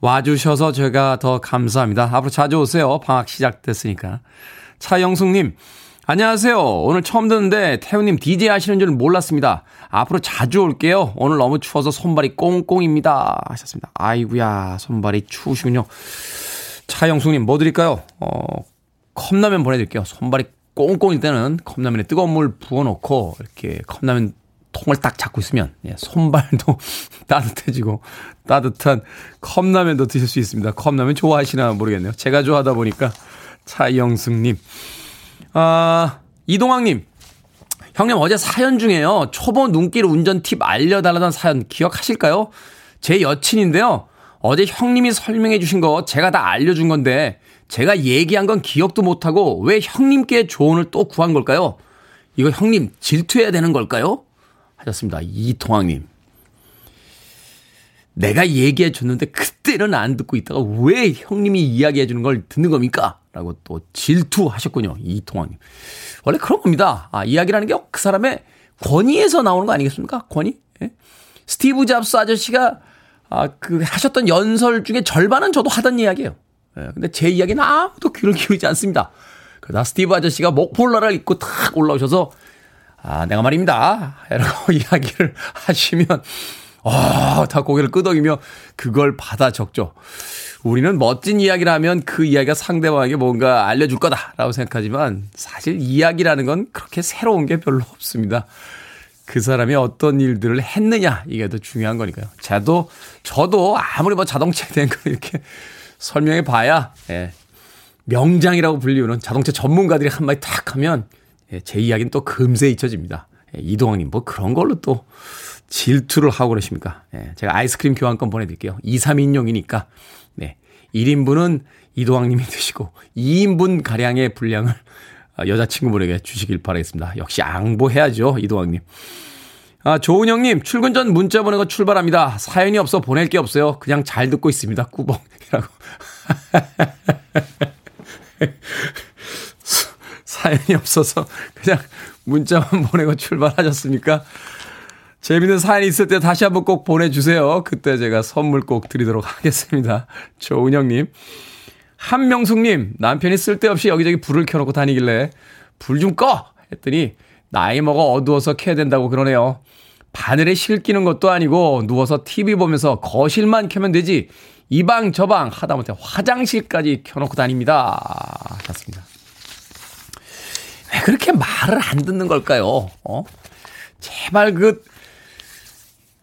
와주셔서 제가 더 감사합니다. 앞으로 자주 오세요. 방학 시작됐으니까. 차영숙님, 안녕하세요. 오늘 처음 듣는데 태우님 DJ 하시는 줄 몰랐습니다. 앞으로 자주 올게요. 오늘 너무 추워서 손발이 꽁꽁입니다. 하셨습니다. 아이구야 손발이 추우시군요. 차영숙님, 뭐 드릴까요? 어, 컵라면 보내드릴게요. 손발이 꽁꽁일 때는 컵라면에 뜨거운 물 부어놓고 이렇게 컵라면 통을 딱 잡고 있으면 예, 손발도 따뜻해지고 따뜻한 컵라면도 드실 수 있습니다. 컵라면 좋아하시나 모르겠네요. 제가 좋아하다 보니까 차영승님. 아, 이동학님. 형님 어제 사연 중에요. 초보 눈길 운전 팁 알려달라던 사연 기억하실까요? 제 여친인데요. 어제 형님이 설명해 주신 거 제가 다 알려준 건데 제가 얘기한 건 기억도 못하고 왜 형님께 조언을 또 구한 걸까요? 이거 형님 질투해야 되는 걸까요? 하셨습니다. 이통학님. 내가 얘기해 줬는데 그때는 안 듣고 있다가 왜 형님이 이야기해 주는 걸 듣는 겁니까? 라고 또 질투하셨군요. 이통학님. 원래 그런 겁니다. 아, 이야기라는 게 그 사람의 권위에서 나오는 거 아니겠습니까? 권위? 예? 스티브 잡스 아저씨가 아, 그 하셨던 연설 중에 절반은 저도 하던 이야기예요. 예, 근데 제 이야기는 아무도 귀를 기울이지 않습니다. 그러다 스티브 아저씨가 목폴라를 입고 탁 올라오셔서 아, 내가 말입니다. 라고 이야기를 하시면 아, 다 고개를 끄덕이며 그걸 받아 적죠. 우리는 멋진 이야기를 하면 그 이야기가 상대방에게 뭔가 알려줄 거다라고 생각하지만 사실 이야기라는 건 그렇게 새로운 게 별로 없습니다. 그 사람이 어떤 일들을 했느냐 이게 더 중요한 거니까요. 저도 저도 아무리 뭐 자동차에 대한 걸 이렇게 설명해 봐야 예, 명장이라고 불리우는 자동차 전문가들이 한마디 탁 하면 예, 제 이야기는 또 금세 잊혀집니다. 예, 이동환님 뭐 그런 걸로 또 질투를 하고 그러십니까? 예, 제가 아이스크림 교환권 보내드릴게요. 2, 3인용이니까 네. 1인분은 이도왕님이 드시고 2인분 가량의 분량을 어, 여자친구분에게 주시길 바라겠습니다. 역시 앙보해야죠, 이도왕님. 아, 조은영님, 출근 전 문자 보내고 출발합니다. 사연이 없어 보낼 게 없어요. 그냥 잘 듣고 있습니다. 꾸벅이라고. 사연이 없어서 그냥 문자만 보내고 출발하셨습니까? 재밌는 사연이 있을 때 다시 한번 꼭 보내주세요. 그때 제가 선물 꼭 드리도록 하겠습니다. 조은영님. 한명숙님, 남편이 쓸데없이 여기저기 불을 켜놓고 다니길래 불 좀 꺼! 했더니 나이 먹어 어두워서 켜야 된다고 그러네요. 바늘에 실기는 것도 아니고 누워서 TV 보면서 거실만 켜면 되지. 이 방 저 방 하다못해 화장실까지 켜놓고 다닙니다. 하셨습니다. 왜 그렇게 말을 안 듣는 걸까요? 어? 제발 그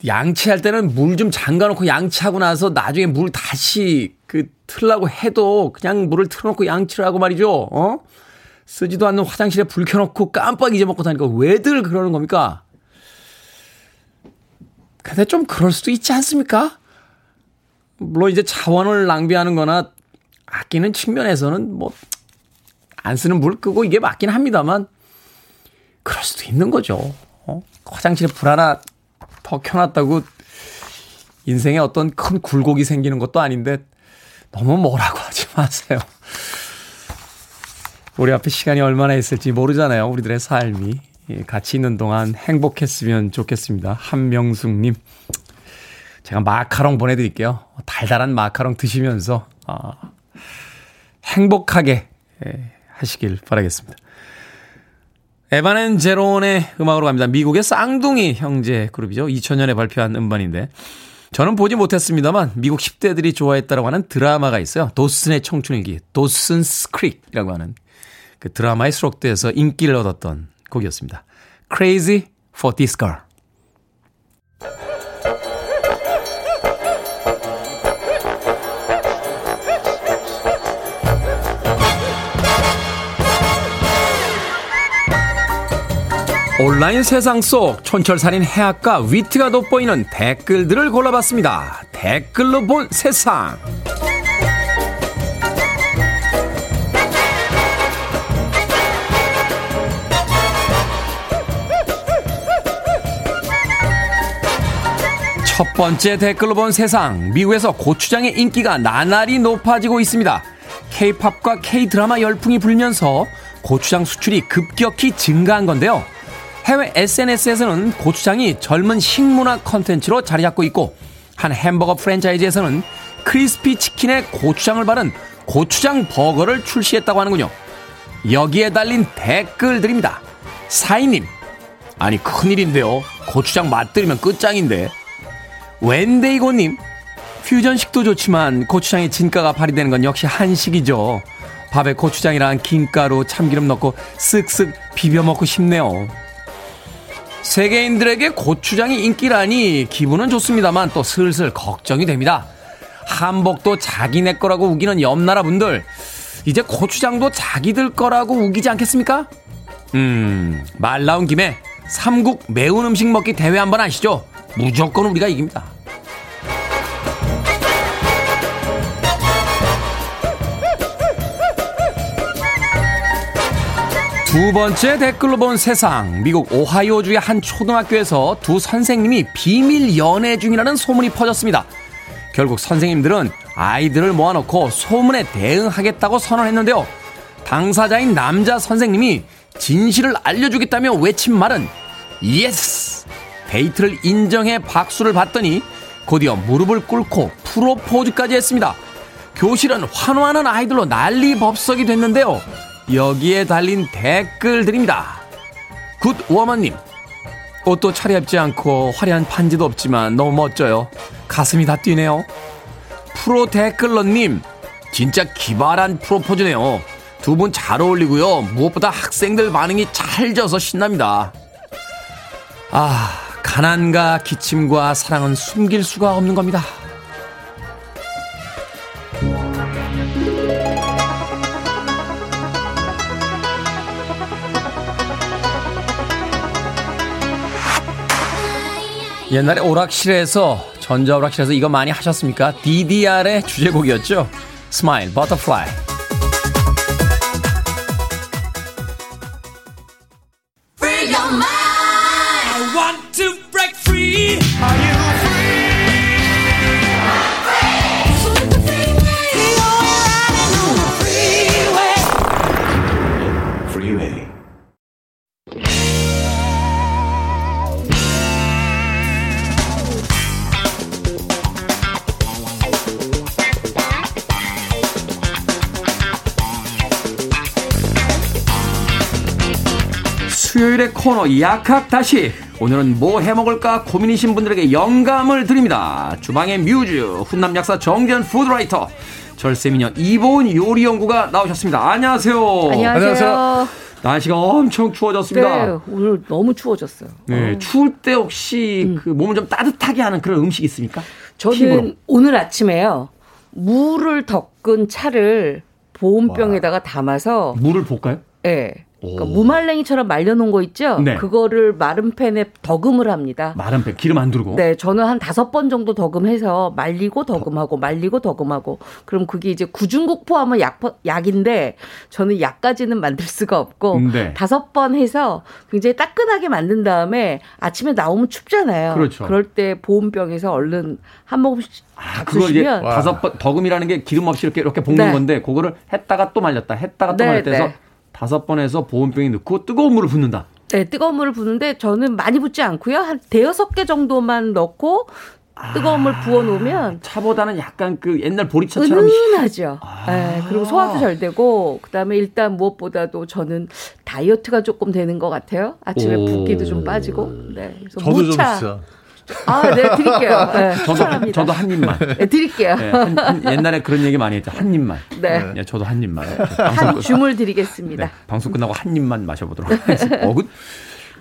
양치할 때는 물 좀 잠가놓고 양치하고 나서 나중에 물 다시 그 틀라고 해도 그냥 물을 틀어놓고 양치를 하고 말이죠. 어? 쓰지도 않는 화장실에 불 켜놓고 깜빡 잊어먹고 다니까 왜들 그러는 겁니까? 근데 좀 그럴 수도 있지 않습니까? 물론 이제 자원을 낭비하는 거나 아끼는 측면에서는 뭐, 안 쓰는 물 끄고 이게 맞긴 합니다만, 그럴 수도 있는 거죠. 어? 화장실에 불 하나 더 켜놨다고 인생에 어떤 큰 굴곡이 생기는 것도 아닌데 너무 뭐라고 하지 마세요. 우리 앞에 시간이 얼마나 있을지 모르잖아요. 우리들의 삶이. 예, 같이 있는 동안 행복했으면 좋겠습니다. 한명숙님. 제가 마카롱 보내드릴게요. 달달한 마카롱 드시면서, 어, 행복하게 예, 하시길 바라겠습니다. 에바넨 제론의 음악으로 갑니다. 미국의 쌍둥이 형제 그룹이죠. 2000년에 발표한 음반인데 저는 보지 못했습니다만 미국 10대들이 좋아했다고 하는 드라마가 있어요. 도슨의 청춘일기, 도슨스 크릭이라고 하는 그 드라마에 수록돼서 인기를 얻었던 곡이었습니다. Crazy for this girl. 온라인 세상 속 촌철살인 해악과 위트가 돋보이는 댓글들을 골라봤습니다. 댓글로 본 세상. 첫 번째 댓글로 본 세상. 미국에서 고추장의 인기가 나날이 높아지고 있습니다. K-팝과 K-드라마 열풍이 불면서 고추장 수출이 급격히 증가한 건데요. 해외 SNS에서는 고추장이 젊은 식문화 컨텐츠로 자리 잡고 있고 한 햄버거 프랜차이즈에서는 크리스피 치킨에 고추장을 바른 고추장 버거를 출시했다고 하는군요. 여기에 달린 댓글들입니다. 사인님, 아니 큰일인데요. 고추장 맛들이면 끝장인데. 웬데이고님, 퓨전 식도 좋지만 고추장의 진가가 발휘되는 건 역시 한식이죠. 밥에 고추장이랑 김가루, 참기름 넣고 쓱쓱 비벼 먹고 싶네요. 세계인들에게 고추장이 인기라니 기분은 좋습니다만 또 슬슬 걱정이 됩니다. 한복도 자기네 거라고 우기는 옆나라 분들 이제 고추장도 자기들 거라고 우기지 않겠습니까? 음, 말 나온 김에 삼국 매운 음식 먹기 대회 한번 하시죠. 무조건 우리가 이깁니다. 두 번째 댓글로 본 세상. 미국 오하이오주의 한 초등학교에서 두 선생님이 비밀 연애 중이라는 소문이 퍼졌습니다. 결국 선생님들은 아이들을 모아놓고 소문에 대응하겠다고 선언했는데요. 당사자인 남자 선생님이 진실을 알려주겠다며 외친 말은 Yes! 데이트를 인정해 박수를 받더니 곧이어 무릎을 꿇고 프로포즈까지 했습니다. 교실은 환호하는 아이들로 난리 법석이 됐는데요. 여기에 달린 댓글들입니다. 굿워먼님. 옷도 차려입지 않고 화려한 반지도 없지만 너무 멋져요. 가슴이 다 뛰네요. 프로 댓글러님. 진짜 기발한 프로포즈네요. 두 분 잘 어울리고요. 무엇보다 학생들 반응이 찰져서 신납니다. 아, 가난과 기침과 사랑은 숨길 수가 없는 겁니다. 옛날에 오락실에서 전자 오락실에서 이거 많이 하셨습니까? DDR의 주제곡이었죠. 스마일 버터플라이. 수요일의 코너 약학 다시 오늘은 뭐 해먹을까 고민이신 분들에게 영감을 드립니다 주방의 뮤즈 훈남 약사 정전 푸드라이터 절세미녀 이보은 요리연구가 나오셨습니다 안녕하세요 안녕하세요. 날씨가 엄청 추워졌습니다 네, 오늘 너무 추워졌어요. 네, 추울 때 혹시 그 몸을 좀 따뜻하게 하는 그런 음식 있습니까? 저는 팁으로. 오늘 아침에요. 물을 덮은 차를 보온병에다가 담아서 물을 볶아요? 예. 그러니까 무말랭이처럼 말려놓은 거 있죠? 네. 그거를 마른 팬에 덕음을 합니다. 마른 배 기름 안 두르고 네, 저는 한 다섯 번 정도 덕음해서 말리고 덕음하고 말리고 덕음하고 그럼 그게 이제 구중국 포함은 약 약인데 저는 약까지는 만들 수가 없고 네. 다섯 번 해서 굉장히 따끈하게 만든 다음에 아침에 나오면 춥잖아요. 그렇죠. 럴때 보온병에서 얼른 한 모금씩 아, 그거 이제 다섯 번 덕음이라는 게 기름 없이 이렇게 이렇게 볶는 네. 건데 그거를 했다가 또 말렸다 했다가 또 네, 말렸다 해서 네. 다섯 번 해서 보온병에 넣고 뜨거운 물을 붓는다. 네, 뜨거운 물을 부는데 저는 많이 붓지 않고요. 한 대여섯 개 정도만 넣고 뜨거운 물 부어 놓으면 차보다는 약간 그 옛날 보리차처럼 은은하죠. 네, 그리고 소화도 잘 되고 그다음에 일단 무엇보다도 저는 다이어트가 조금 되는 것 같아요. 아침에 오. 붓기도 좀 빠지고. 네, 그래서 저도 좀 무차. 진짜 아, 네, 드릴게요. 네, 저도 추천합니다. 저도 한 입만. 네, 드릴게요. 네, 한- 한- 옛날에 그런 얘기 많이 했죠. 한 입만. 네. 예, 저도 한 입만. 한 줌을 드리겠습니다. 네, 방송 끝나고 한 입만 마셔보도록 하겠습니다. 어, 그,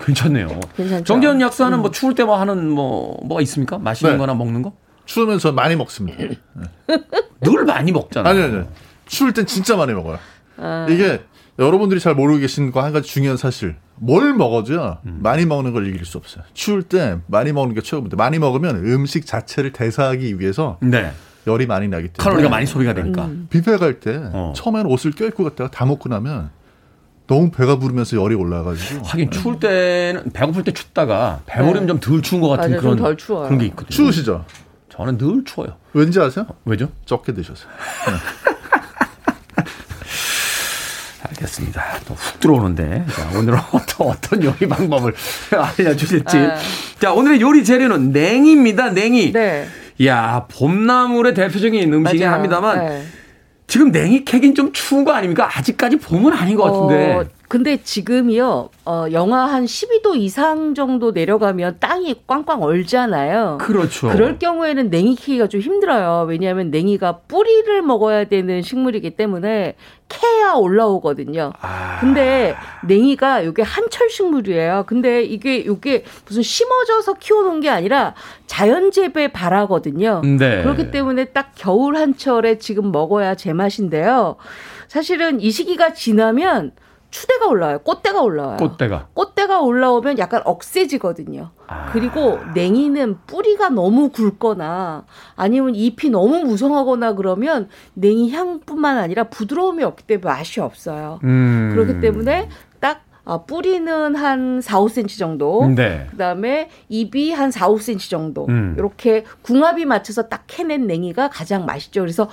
괜찮네요. 괜찮죠? 정재현 약사는 뭐 추울 때 뭐 하는 뭐 뭐가 있습니까? 마시는 네. 거나 먹는 거? 추우면 저 많이 먹습니다. 늘 많이 먹잖아요. 아니 아니. 추울 땐 진짜 많이 먹어요. 이게 여러분들이 잘 모르고 계신 거 한 가지 중요한 사실. 뭘 먹어도요. 많이 먹는 걸 이길 수 없어요. 추울 때 많이 먹는 게 최고입니다. 많이 먹으면 음식 자체를 대사하기 위해서 네. 열이 많이 나기 때문에 칼로리가 많이 소비가 되니까. 뷔페 갈때 어. 처음에는 옷을 껴입고 갔다가 다 먹고 나면 너무 배가 부르면서 열이 올라가지고 하긴 추울 때는 배고플 때 춥다가 배부르면 좀덜 추운 것 같은 맞아요. 그런 좀덜 추워요. 그런 게 있거든요. 추우시죠? 저는 늘 추워요. 왠지 아세요? 왜죠? 적게 드셔서. 알겠습니다. 또 훅 들어오는데 자, 오늘은 어떤 어떤 요리 방법을 알려주실지. 아. 자 오늘의 요리 재료는 냉이입니다. 냉이. 네. 야 봄나물의 대표적인 맞아요. 합니다만 네. 지금 냉이 캐긴 좀 추운 거 아닙니까? 아직까지 봄은 아닌 것 같은데. 어, 근데 지금이요, 어, 영하 한 12도 이상 정도 내려가면 땅이 꽝꽝 얼잖아요. 그렇죠. 그럴 경우에는 냉이 키기가 좀 힘들어요. 왜냐하면 냉이가 뿌리를 먹어야 되는 식물이기 때문에 캐야 올라오거든요. 근데 냉이가 이게 한철 식물이에요. 근데 이게 이게 무슨 심어져서 키워놓은 게 아니라 자연 재배 발하거든요. 네. 그렇기 때문에 딱 겨울 한철에 지금 먹어야 제맛인데요. 사실은 이 시기가 지나면 추대가 올라와요. 꽃대가 올라와요. 꽃대가. 꽃대가 올라오면 약간 억세지거든요. 아. 그리고 냉이는 뿌리가 너무 굵거나 아니면 잎이 너무 무성하거나 그러면 냉이 향뿐만 아니라 부드러움이 없기 때문에 맛이 없어요. 음. 그렇기 때문에 딱 아, 뿌리는 한 4, 5cm 정도. 네. 그다음에 잎이 한 4, 5cm 정도. 음. 이렇게 궁합이 맞춰서 딱 캐낸 냉이가 가장 맛있죠. 그래서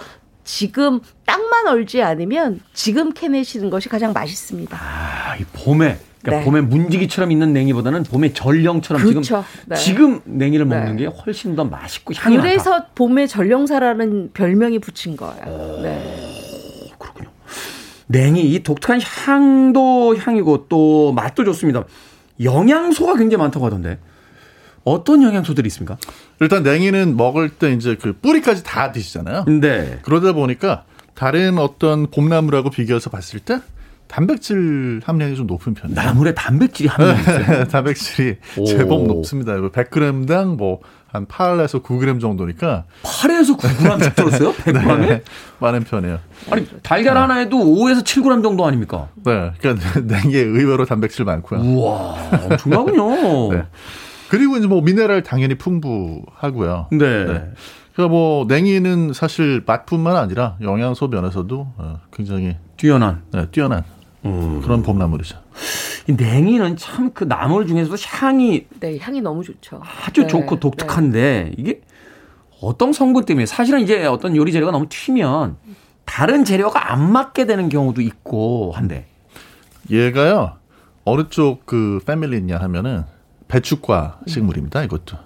지금 땅만 얼지 않으면 지금 캐내시는 것이 가장 맛있습니다. 아, 이 봄에 그러니까 네. 봄에 문지기처럼 있는 냉이보다는 봄에 전령처럼 그렇죠. 지금 네. 지금 냉이를 먹는 네. 게 훨씬 더 맛있고 향이. 그래서 봄에 전령사라는 별명이 붙인 거예요. 네. 그렇군요. 냉이 이 독특한 향도 향이고 또 맛도 좋습니다. 영양소가 굉장히 많다고 하던데 어떤 영양소들이 있습니까? 일단 냉이는 먹을 때 이제 그 뿌리까지 다 드시잖아요. 네. 그러다 보니까 다른 어떤 봄나물하고 비교해서 봤을 때 단백질 함량이 좀 높은 편이에요. 나물에 단백질이 함량이 있어요. 단백질이 오. 제법 높습니다. 100g당 뭐 한 8에서 9g 정도니까 8에서 9g씩 들었어요? 100g에? 네, 많은 편이에요. 아니 달걀 하나에도 5에서 7g 정도 아닙니까? 네, 그러니까 냉이에 의외로 단백질 많고요. 우와 엄청나군요. 네. 그리고 이제 뭐 미네랄 당연히 풍부하고요. 네. 그러니까 뭐 냉이는 사실 맛뿐만 아니라 영양소 면에서도 어, 굉장히 뛰어난. 네, 뛰어난 음. 그런 봄나물이죠. 이 냉이는 참 그 나물 중에서도 향이 네, 향이 너무 좋죠. 아주 네, 좋고 독특한데 이게 어떤 성분 때문에 사실은 이제 어떤 요리 재료가 너무 튀면 다른 재료가 안 맞게 되는 경우도 있고 한데 얘가요 어느 쪽 그 패밀리냐 하면은 배추과 식물입니다. 이것도.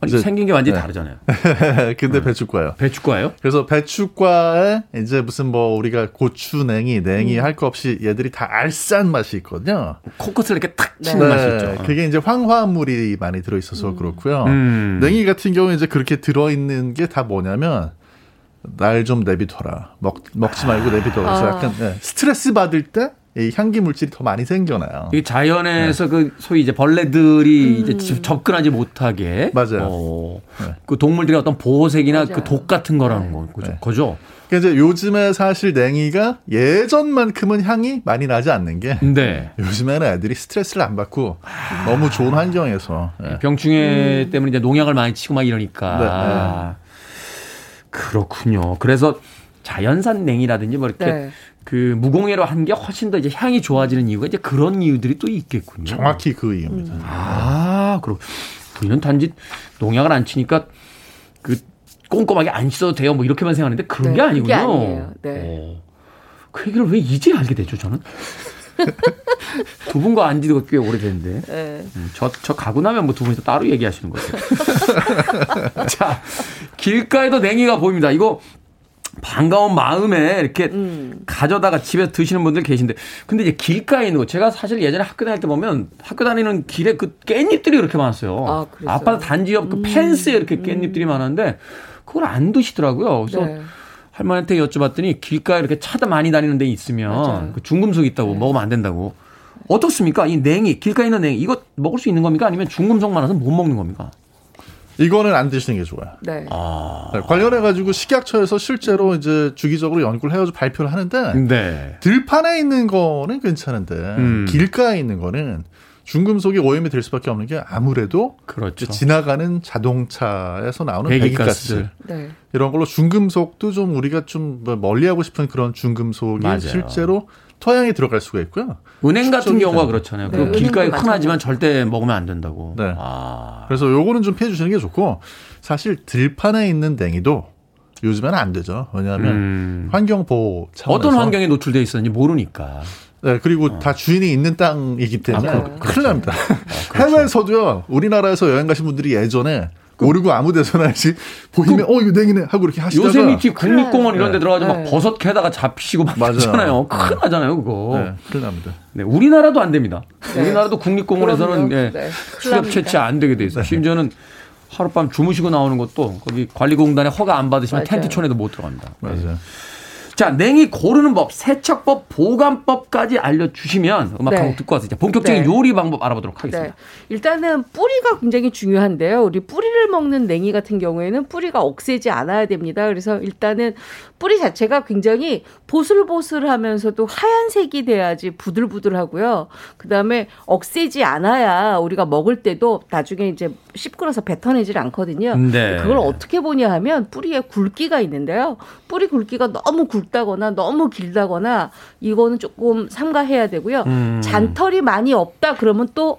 아니, 생긴 게 완전히 네. 다르잖아요. 근데 배추과요. 배추과예요? 그래서 배추과에 이제 무슨 뭐 우리가 고추, 냉이, 냉이 할거 없이 얘들이 다 알싸한 맛이 있거든요. 코끝을 이렇게 탁 치는 맛이 있죠. 그게 이제 황화물이 많이 들어있어서 그렇고요. 음. 냉이 같은 경우는 이제 그렇게 들어있는 게 다 뭐냐면 날 좀 내비둬라. 먹, 먹지 말고 내비둬. 그래서 아. 약간 네, 스트레스 받을 때 이 향기 물질이 더 많이 생겨나요. 이게 자연에서 그 소위 이제 벌레들이 이제 집- 접근하지 못하게 맞아요. 어, 네. 그 동물들의 어떤 보호색이나. 그 독 같은 거라는 거 그죠? 네. 거죠? 그러니까 이제 요즘에 사실 냉이가 예전만큼은 향이 많이 나지 않는 게 네. 요즘에는 애들이 스트레스를 안 받고 너무 좋은 환경에서 예. 병충해 때문에 이제 농약을 많이 치고 막 이러니까. 네, 네. 그렇군요. 그래서 자연산 냉이라든지 뭐 이렇게 네. 그 무공해로 한 게 훨씬 더 이제 향이 좋아지는 이유가 이제 그런 이유들이 또 있겠군요. 정확히 그 이유입니다. 아, 그렇. 우리는 단지 농약을 안 치니까 그 꼼꼼하게 안 씻어도 돼요. 뭐 이렇게만 생각하는데 그런 네, 게 아니군요. 아니에요. 네. 어. 그 얘기를 왜 이제 알게 됐죠, 저는? 두 분과 안 지도 꽤 오래됐는데. 네. 음, 저, 저 가고 나면 뭐 두 분이서 따로 얘기하시는 거예요. 자, 길가에도 냉이가 보입니다. 이거 반가운 마음에 이렇게 음. 가져다가 집에 드시는 분들 계신데. 근데 이제 길가에 있는 거. 제가 사실 예전에 학교 다닐 때 보면 학교 다니는 길에 그 깻잎들이 그렇게 많았어요. 아? 아파트 단지 옆그 펜스에 이렇게 깻잎들이 많았는데 그걸 안 드시더라고요. 그래서 네. 할머니한테 여쭤봤더니 길가에 이렇게 차도 많이 다니는 데 있으면. 그 중금속 있다고 먹으면 안 된다고. 어떻습니까? 이 냉이, 길가에 있는 냉이, 이거 먹을 수 있는 겁니까? 아니면 중금속 많아서 못 먹는 겁니까? 이거는 안 드시는 게 좋아요. 네. 네, 관련해 가지고 식약처에서 실제로 이제 주기적으로 연구를 해가지고 발표를 하는데 네. 들판에 있는 거는 괜찮은데 음. 길가에 있는 거는 중금속이 오염이 될 수밖에 없는 게 아무래도 그렇죠. 지나가는 자동차에서 나오는 배기가스, 배기가스. 네. 이런 걸로 중금속도 좀 우리가 좀 멀리하고 싶은 그런 중금속이 맞아요. 실제로 토양에 들어갈 수가 있고요. 은행 같은 경우가 그렇잖아요. 네, 그 길가에 흔하지만 절대 먹으면 안 된다고. 네. 아. 그래서 요거는 좀 피해 주시는 게 좋고 사실 들판에 있는 냉이도 요즘에는 안 되죠. 왜냐하면 음. 환경 보호 차원에서 어떤 환경에 노출돼 있었는지 모르니까. 네, 그리고 다 주인이 있는 땅이기 때문에 아, 그렇- 큰일 납니다. 해외에서도요, 우리나라에서 여행 가신 분들이 예전에 모르고 아무 데서나 이제 보이면 어 이거 냉이네 하고 이렇게 하시다가 요세미티 국립공원 이런 데 네. 들어가서 막 네. 버섯 캐다가 잡히시고 막 맞아요. 그러잖아요. 큰일 나잖아요, 그거. 네, 큰일 납니다. 네, 우리나라도 안 됩니다. 우리나라도 국립공원에서는. 예, 네, 수렵. 채취 안 되게 돼 있어요. 심지어는 하룻밤 주무시고 나오는 것도 거기 관리공단에 허가 안 받으시면 맞아요. 텐트 촌에도 못 들어갑니다. 맞아요. 자, 냉이 고르는 법, 세척법, 보관법까지 알려주시면 음악 네. 한곡 듣고 와서 이제 본격적인 네. 요리 방법 알아보도록 하겠습니다. 네. 일단은 뿌리가 굉장히 중요한데요. 우리 뿌리를 먹는 냉이 같은 경우에는 뿌리가 억세지 않아야 됩니다. 그래서 일단은 뿌리 자체가 굉장히 보슬보슬하면서도 하얀색이 돼야지 부들부들하고요. 그다음에 억세지 않아야 우리가 먹을 때도 나중에 이제 씹고나서 뱉어내질 않거든요. 네. 그걸 어떻게 보냐 하면 뿌리에 굵기가 있는데요. 뿌리 굵기가 너무 굵다거나 너무 길다거나 이거는 조금 삼가해야 되고요. 음. 잔털이 많이 없다 그러면 또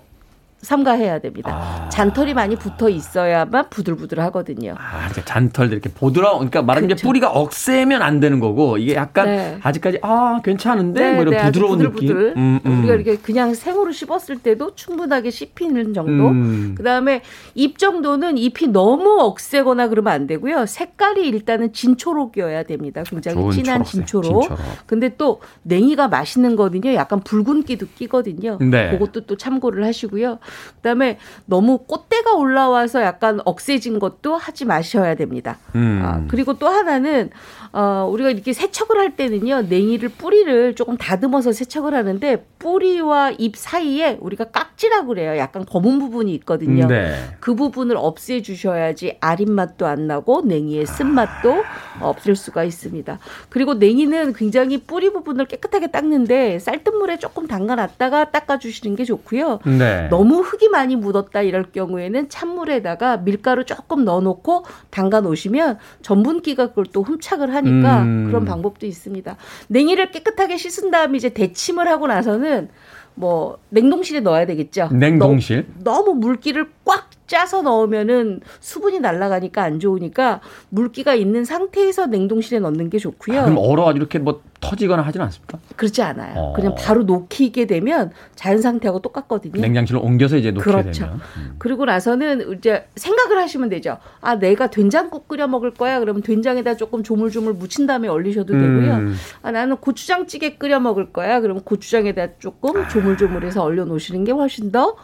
삼가해야 됩니다. 아. 잔털이 많이 붙어 있어야만 부들부들 하거든요. 아, 이렇게 잔털들 이렇게 보드라, 그러니까 말하자면 그렇죠. 뿌리가 억세면 안 되는 거고 이게 약간 네. 아직까지 아 괜찮은데 뭐 이런 아주 부드러운 부들부들. 느낌. 음, 음. 우리가 이렇게 그냥 생으로 씹었을 때도 충분하게 씹히는 정도. 음. 그다음에 잎 정도는 잎이 너무 억세거나 그러면 안 되고요. 색깔이 일단은 진초록이어야 됩니다. 굉장히 진한 진초록. 진초록. 근데 또 냉이가 맛있는 거는요. 약간 붉은기도 끼거든요. 네. 그것도 또 참고를 하시고요. 그다음에 너무 꽃대가 올라와서 약간 억세진 것도 하지 마셔야 됩니다. 음. 아, 그리고 또 하나는 어, 우리가 이렇게 세척을 할 때는요, 냉이를 뿌리를 조금 다듬어서 세척을 하는데 뿌리와 잎 사이에 우리가 깍지라고 그래요. 약간 검은 부분이 있거든요. 네. 그 부분을 없애 주셔야지 아린 맛도 안 나고 냉이의 쓴맛도 없앨 수가 있습니다. 그리고 냉이는 굉장히 뿌리 부분을 깨끗하게 닦는데 쌀뜨물에 조금 담가 놨다가 닦아 주시는 게 좋고요. 네. 너무 흙이 많이 묻었다 이럴 경우에는 찬물에다가 밀가루 조금 넣어 놓고 담가 놓으시면 전분기가 그걸 또 흡착을 하니 까 음. 그런 방법도 있습니다. 냉이를 깨끗하게 씻은 다음에 이제 데침을 하고 나서는 뭐 냉동실에 넣어야 되겠죠. 냉동실? 너, 너무 물기를 꽉 짜서 넣으면은 수분이 날아가니까 안 좋으니까 물기가 있는 상태에서 냉동실에 넣는 게 좋고요. 아, 그럼 얼어가지고 이렇게 뭐 터지거나 하진 않습니까? 그렇지 않아요. 어. 그냥 바로 녹히게 되면 자연 상태하고 똑같거든요. 냉장실로 옮겨서 이제 예. 그렇죠. 되면. 음. 그리고 나서는 이제 생각을 하시면 되죠. 아, 내가 된장국 끓여 먹을 거야. 그러면 된장에다 조금 조물조물 묻힌 다음에 얼리셔도 되고요. 음. 아, 나는 고추장찌개 끓여 먹을 거야. 그러면 고추장에다 조금 조물조물해서 얼려 놓으시는 게 훨씬 더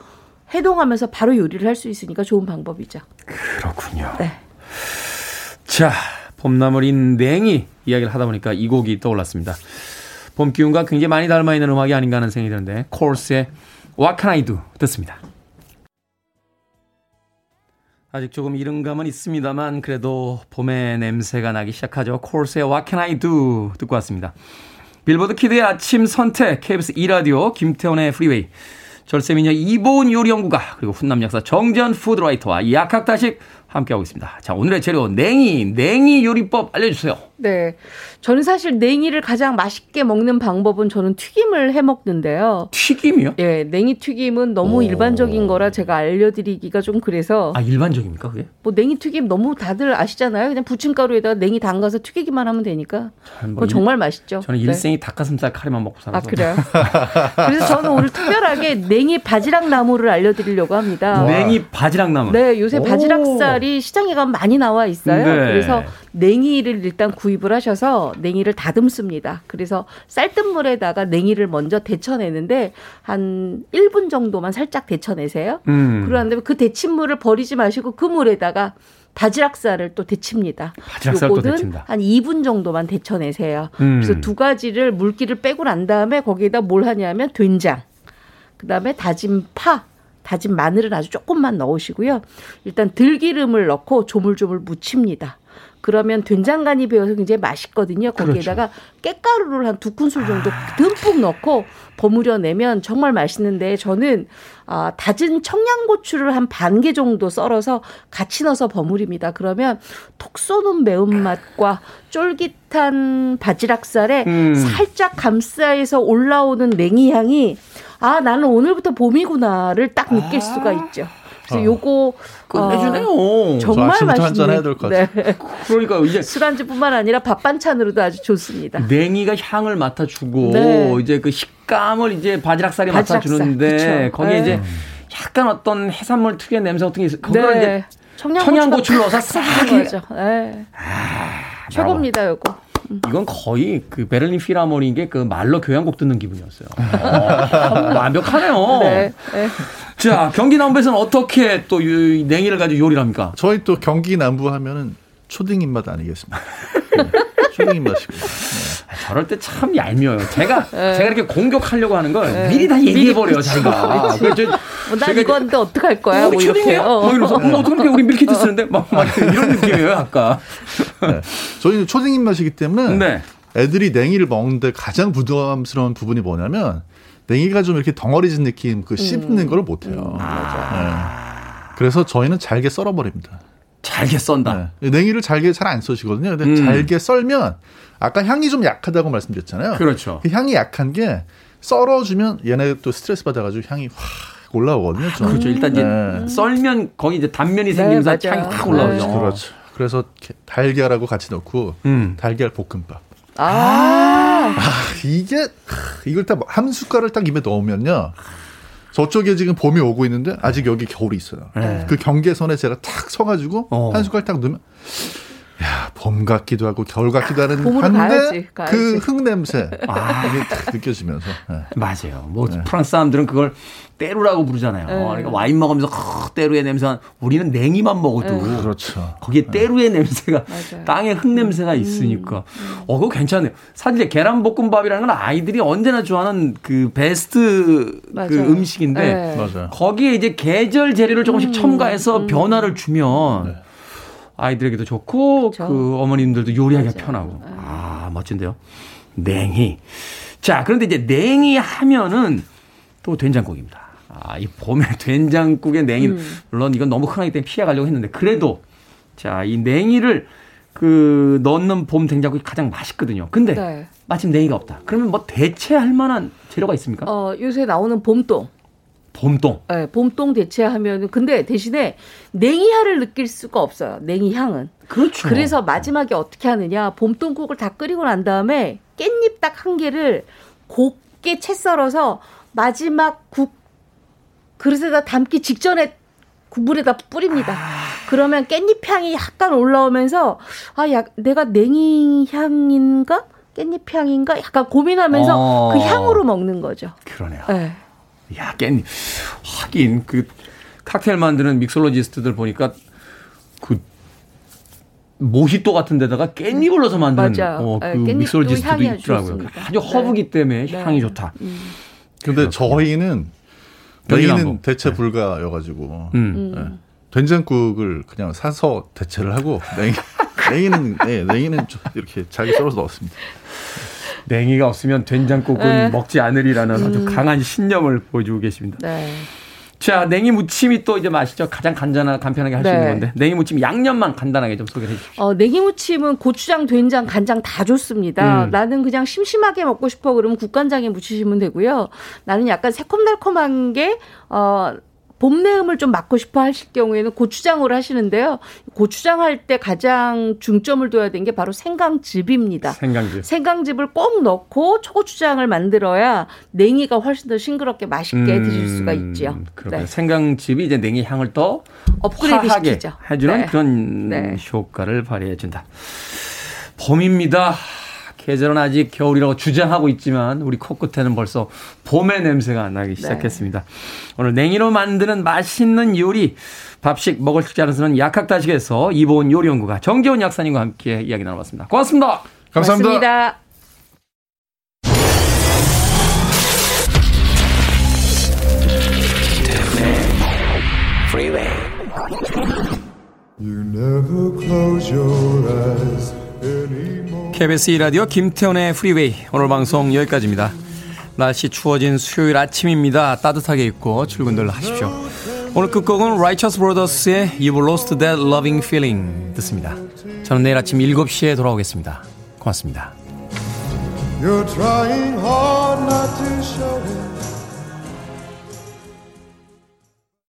해동하면서 바로 요리를 할 수 있으니까 좋은 방법이죠. 그렇군요. 네. 자, 봄나물인 냉이 이야기를 하다 보니까 이 곡이 떠올랐습니다. 봄 기운과 굉장히 많이 닮아 있는 음악이 아닌가 하는 생각이 드는데 콜스의 What Can I Do 듣습니다. 아직 조금 이른 감은 있습니다만 그래도 봄의 냄새가 나기 시작하죠. 콜스의 What Can I Do 듣고 왔습니다. 빌보드 키드의 아침 선택 KBS 2라디오 김태훈의 프리웨이 절세미녀 이보은 요리연구가 그리고 훈남 역사 정전 food writer와 약학다식 함께하고 있습니다. 자 오늘의 재료 냉이 냉이 요리법 알려주세요. 네. 저는 사실 냉이를 가장 맛있게 먹는 방법은 저는 튀김을 해 먹는데요. 튀김이요? 예, 냉이 튀김은 너무 오. 일반적인 거라 제가 알려드리기가 좀 그래서 아 일반적입니까 그게? 뭐 냉이 튀김 너무 다들 아시잖아요. 그냥 부침가루에다가 냉이 담가서 튀기기만 하면 되니까. 뭐 정말 맛있죠. 저는 네. 일생이 닭가슴살 카레만 먹고 아 살아서. 그래요. 그래서 저는 오늘 특별하게 냉이 바지락 나무를 알려드리려고 합니다. 냉이 바지락 나물. 네, 요새 오. 바지락살이 시장에 가면 많이 나와 있어요. 네. 그래서 냉이를 일단 구입을 하셔서 냉이를 다듬습니다. 그래서 쌀뜨물에다가 냉이를 먼저 데쳐내는데 한 1분 정도만 살짝 데쳐내세요. 음. 그러는데 그 데친 물을 버리지 마시고 그 물에다가 바지락살을 또 데칩니다. 바지락살 또 요거는 데친다. 한 2분 정도만 데쳐내세요. 음. 그래서 두 가지를 물기를 빼고 난 다음에 거기에다 뭘 하냐면 된장, 그 다음에 다진 파, 다진 마늘을 아주 조금만 넣으시고요. 일단 들기름을 넣고 조물조물 무칩니다. 그러면 된장간이 배어서 굉장히 맛있거든요. 거기에다가 깻가루를 한 두 큰술 정도 듬뿍 넣고 버무려 내면 정말 맛있는데 저는 아, 다진 청양고추를 한 반 개 정도 썰어서 같이 넣어서 버무립니다. 그러면 톡 쏘는 매운맛과 쫄깃한 바지락살에 음. 살짝 감싸에서 올라오는 냉이 향이 아 나는 오늘부터 봄이구나를 딱 느낄 수가 있죠. 그래서 요거 끝내주네요. 어, 정말 아침부터 한잔 맛있네. 해야 될것 네. 그러니까 이제 술안주뿐만 아니라 밥 반찬으로도 아주 좋습니다. 냉이가 향을 맡아주고 네. 이제 그 식감을 이제 바지락살이 바지락살, 맡아주는데 그쵸. 거기에 네. 이제 약간 어떤 해산물 특유의 냄새 같은 게 있어. 그걸 네. 이제 청양고추를 넣어서 싹. 네. 아, 최고입니다, 요거. 이건 거의 그 베를린 필하모니의 그 말로 교향곡 듣는 기분이었어요. 어, 완벽하네요. 네, 네. 자, 경기 남부에서는 어떻게 또 냉이를 가지고 요리를 합니까? 저희 또 경기 남부 하면은 초딩 입맛 아니겠습니까? 네, 초딩 입맛이고. 네. 저럴 때 참 얄미워요. 제가 네. 제가 이렇게 공격하려고 하는 걸 네. 미리 다 얘기해 버려요, 자기가. 그래서 뭐, 난 이거 하는데 어떡할 거야? 뭐, 뭐 이렇게. 어. 뭐 이러면서 어, 어떻게 우리 밀키트 쓰는데 막, 막 이런 느낌이에요, 아까. 네. 저희는 초딩 입맛이기 때문에 네. 애들이 냉이를 먹는데 가장 부담스러운 부분이 뭐냐면 냉이가 좀 이렇게 덩어리진 느낌 그 씹는 음. 걸 못해요. 음, 아. 네. 그래서 저희는 잘게 썰어버립니다. 잘게 썬다. 네. 냉이를 잘게 잘 안 써시거든요. 근데 음. 잘게 썰면 아까 향이 좀 약하다고 말씀드렸잖아요. 그렇죠. 그 향이 약한 게 썰어주면 얘네 또 스트레스 받아가지고 향이 확 올라오거든요. 좀. 그렇죠. 일단 이제 네. 썰면 거기 이제 단면이 생기면서 네, 향이 확 올라오죠. 네. 그렇죠. 그래서 달걀하고 같이 넣고 음. 달걀 볶음밥. 아, 아 이게 이걸 딱 한 숟갈을 딱 입에 넣으면요. 저쪽에 지금 봄이 오고 있는데 아직 여기 겨울이 있어요. 네. 그 경계선에 제가 탁 서가지고 어. 한 숟갈 딱 넣으면 야, 봄 같기도 하고 겨울 같기도 하는 한데 가야지, 가야지. 그 흙 냄새 아. 이게 딱 느껴지면서 네. 맞아요. 뭐 네. 프랑스 사람들은 그걸 때루라고 부르잖아요. 네. 그러니까 와인 먹으면서 때루의 냄새 우리는 냉이만 먹어도 네. 그렇죠. 거기에 때루의 냄새가 땅에 흙 냄새가 음. 있으니까 음. 어 그거 괜찮네요. 사실 계란 볶음밥이라는 건 아이들이 언제나 좋아하는 그 베스트 그 음식인데 네. 거기에 이제 계절 재료를 조금씩 음. 첨가해서 음. 변화를 주면 네. 아이들에게도 좋고 그렇죠. 그 어머님들도 요리하기 맞아요. 편하고. 네. 아, 멋진데요. 냉이. 자, 그런데 이제 냉이 하면은 또 된장국입니다. 아, 이 봄에 된장국에 냉이 음. 물론 이건 너무 흔하기 때문에 피해 가려고 했는데 그래도 자, 이 냉이를 그 넣는 봄 된장국이 가장 맛있거든요. 근데 네. 마침 냉이가 없다. 그러면 뭐 대체할 만한 재료가 있습니까? 어, 요새 나오는 봄동. 봄동. 네, 봄동 대체하면 근데 대신에 냉이향을 느낄 수가 없어요. 냉이향은. 그렇죠. 그래서 마지막에 어떻게 하느냐? 봄동국을 다 끓이고 난 다음에 깻잎 딱 한 개를 곱게 채 썰어서 마지막 국 그릇에다 담기 직전에 국물에다 뿌립니다. 아... 그러면 깻잎 향이 약간 올라오면서 아, 야, 내가 냉이 향인가? 깻잎 향인가? 약간 고민하면서 어... 그 향으로 먹는 거죠. 그러네요. 네. 야, 깻잎. 하긴, 그, 칵테일 만드는 믹솔로지스트들 보니까, 그, 모히또 같은 데다가 깻잎을 넣어서 만드는 어, 그 네, 믹솔로지스트도 있더라고요. 아주 허브기 네. 때문에 네. 향이 좋다. 음. 근데 저희는 저희는 대체 네. 불가여가지고 음. 네. 된장국을 그냥 사서 대체를 하고 냉이, 냉이는 네, 냉이는 좀 이렇게 잘게 썰어서 넣었습니다. 냉이가 없으면 된장국은 네. 먹지 않으리라는 음. 아주 강한 신념을 보여주고 계십니다. 네. 자, 냉이 무침이 또 이제 맛이죠. 가장 간단하 간편하게 할수 네. 있는 건데. 냉이 무침 양념만 간단하게 좀 소개해 주십시오. 어, 냉이 무침은 고추장, 된장, 간장 다 좋습니다. 음. 나는 그냥 심심하게 먹고 싶어 그러면 국간장에 무치시면 되고요. 나는 약간 새콤달콤한 게 어, 봄내음을 좀 맡고 싶어 하실 경우에는 고추장으로 하시는데요. 고추장 할 때 가장 중점을 둬야 되는 게 바로 생강즙입니다. 생강즙. 생강즙을 꼭 넣고 초고추장을 만들어야 냉이가 훨씬 더 싱그럽게 맛있게 음, 드실 수가 있죠. 네. 생강즙이 이제 냉이 향을 더 업그레이드 시키죠. 해주는 네. 그런 네. 효과를 발휘해 준다. 봄입니다. 계절은 아직 겨울이라고 주장하고 있지만 우리 코끝에는 벌써 봄의 냄새가 나기 네. 시작했습니다. 네. 오늘 냉이로 만드는 맛있는 요리 밥식 먹을 줄 아는 쓰는 약학다식에서 이보은 요리연구가 정재훈 약사님과 함께 이야기 나눠봤습니다. 고맙습니다. 감사합니다. 고맙습니다. KBS 2라디오 김태훈의 프리웨이 오늘 방송 여기까지입니다. 날씨 추워진 수요일 아침입니다. 따뜻하게 입고 출근들 하십시오. 오늘 끝곡은 Righteous Brothers의 You've Lost That Loving Feeling 듣습니다. 저는 내일 아침 7시에 돌아오겠습니다. 고맙습니다.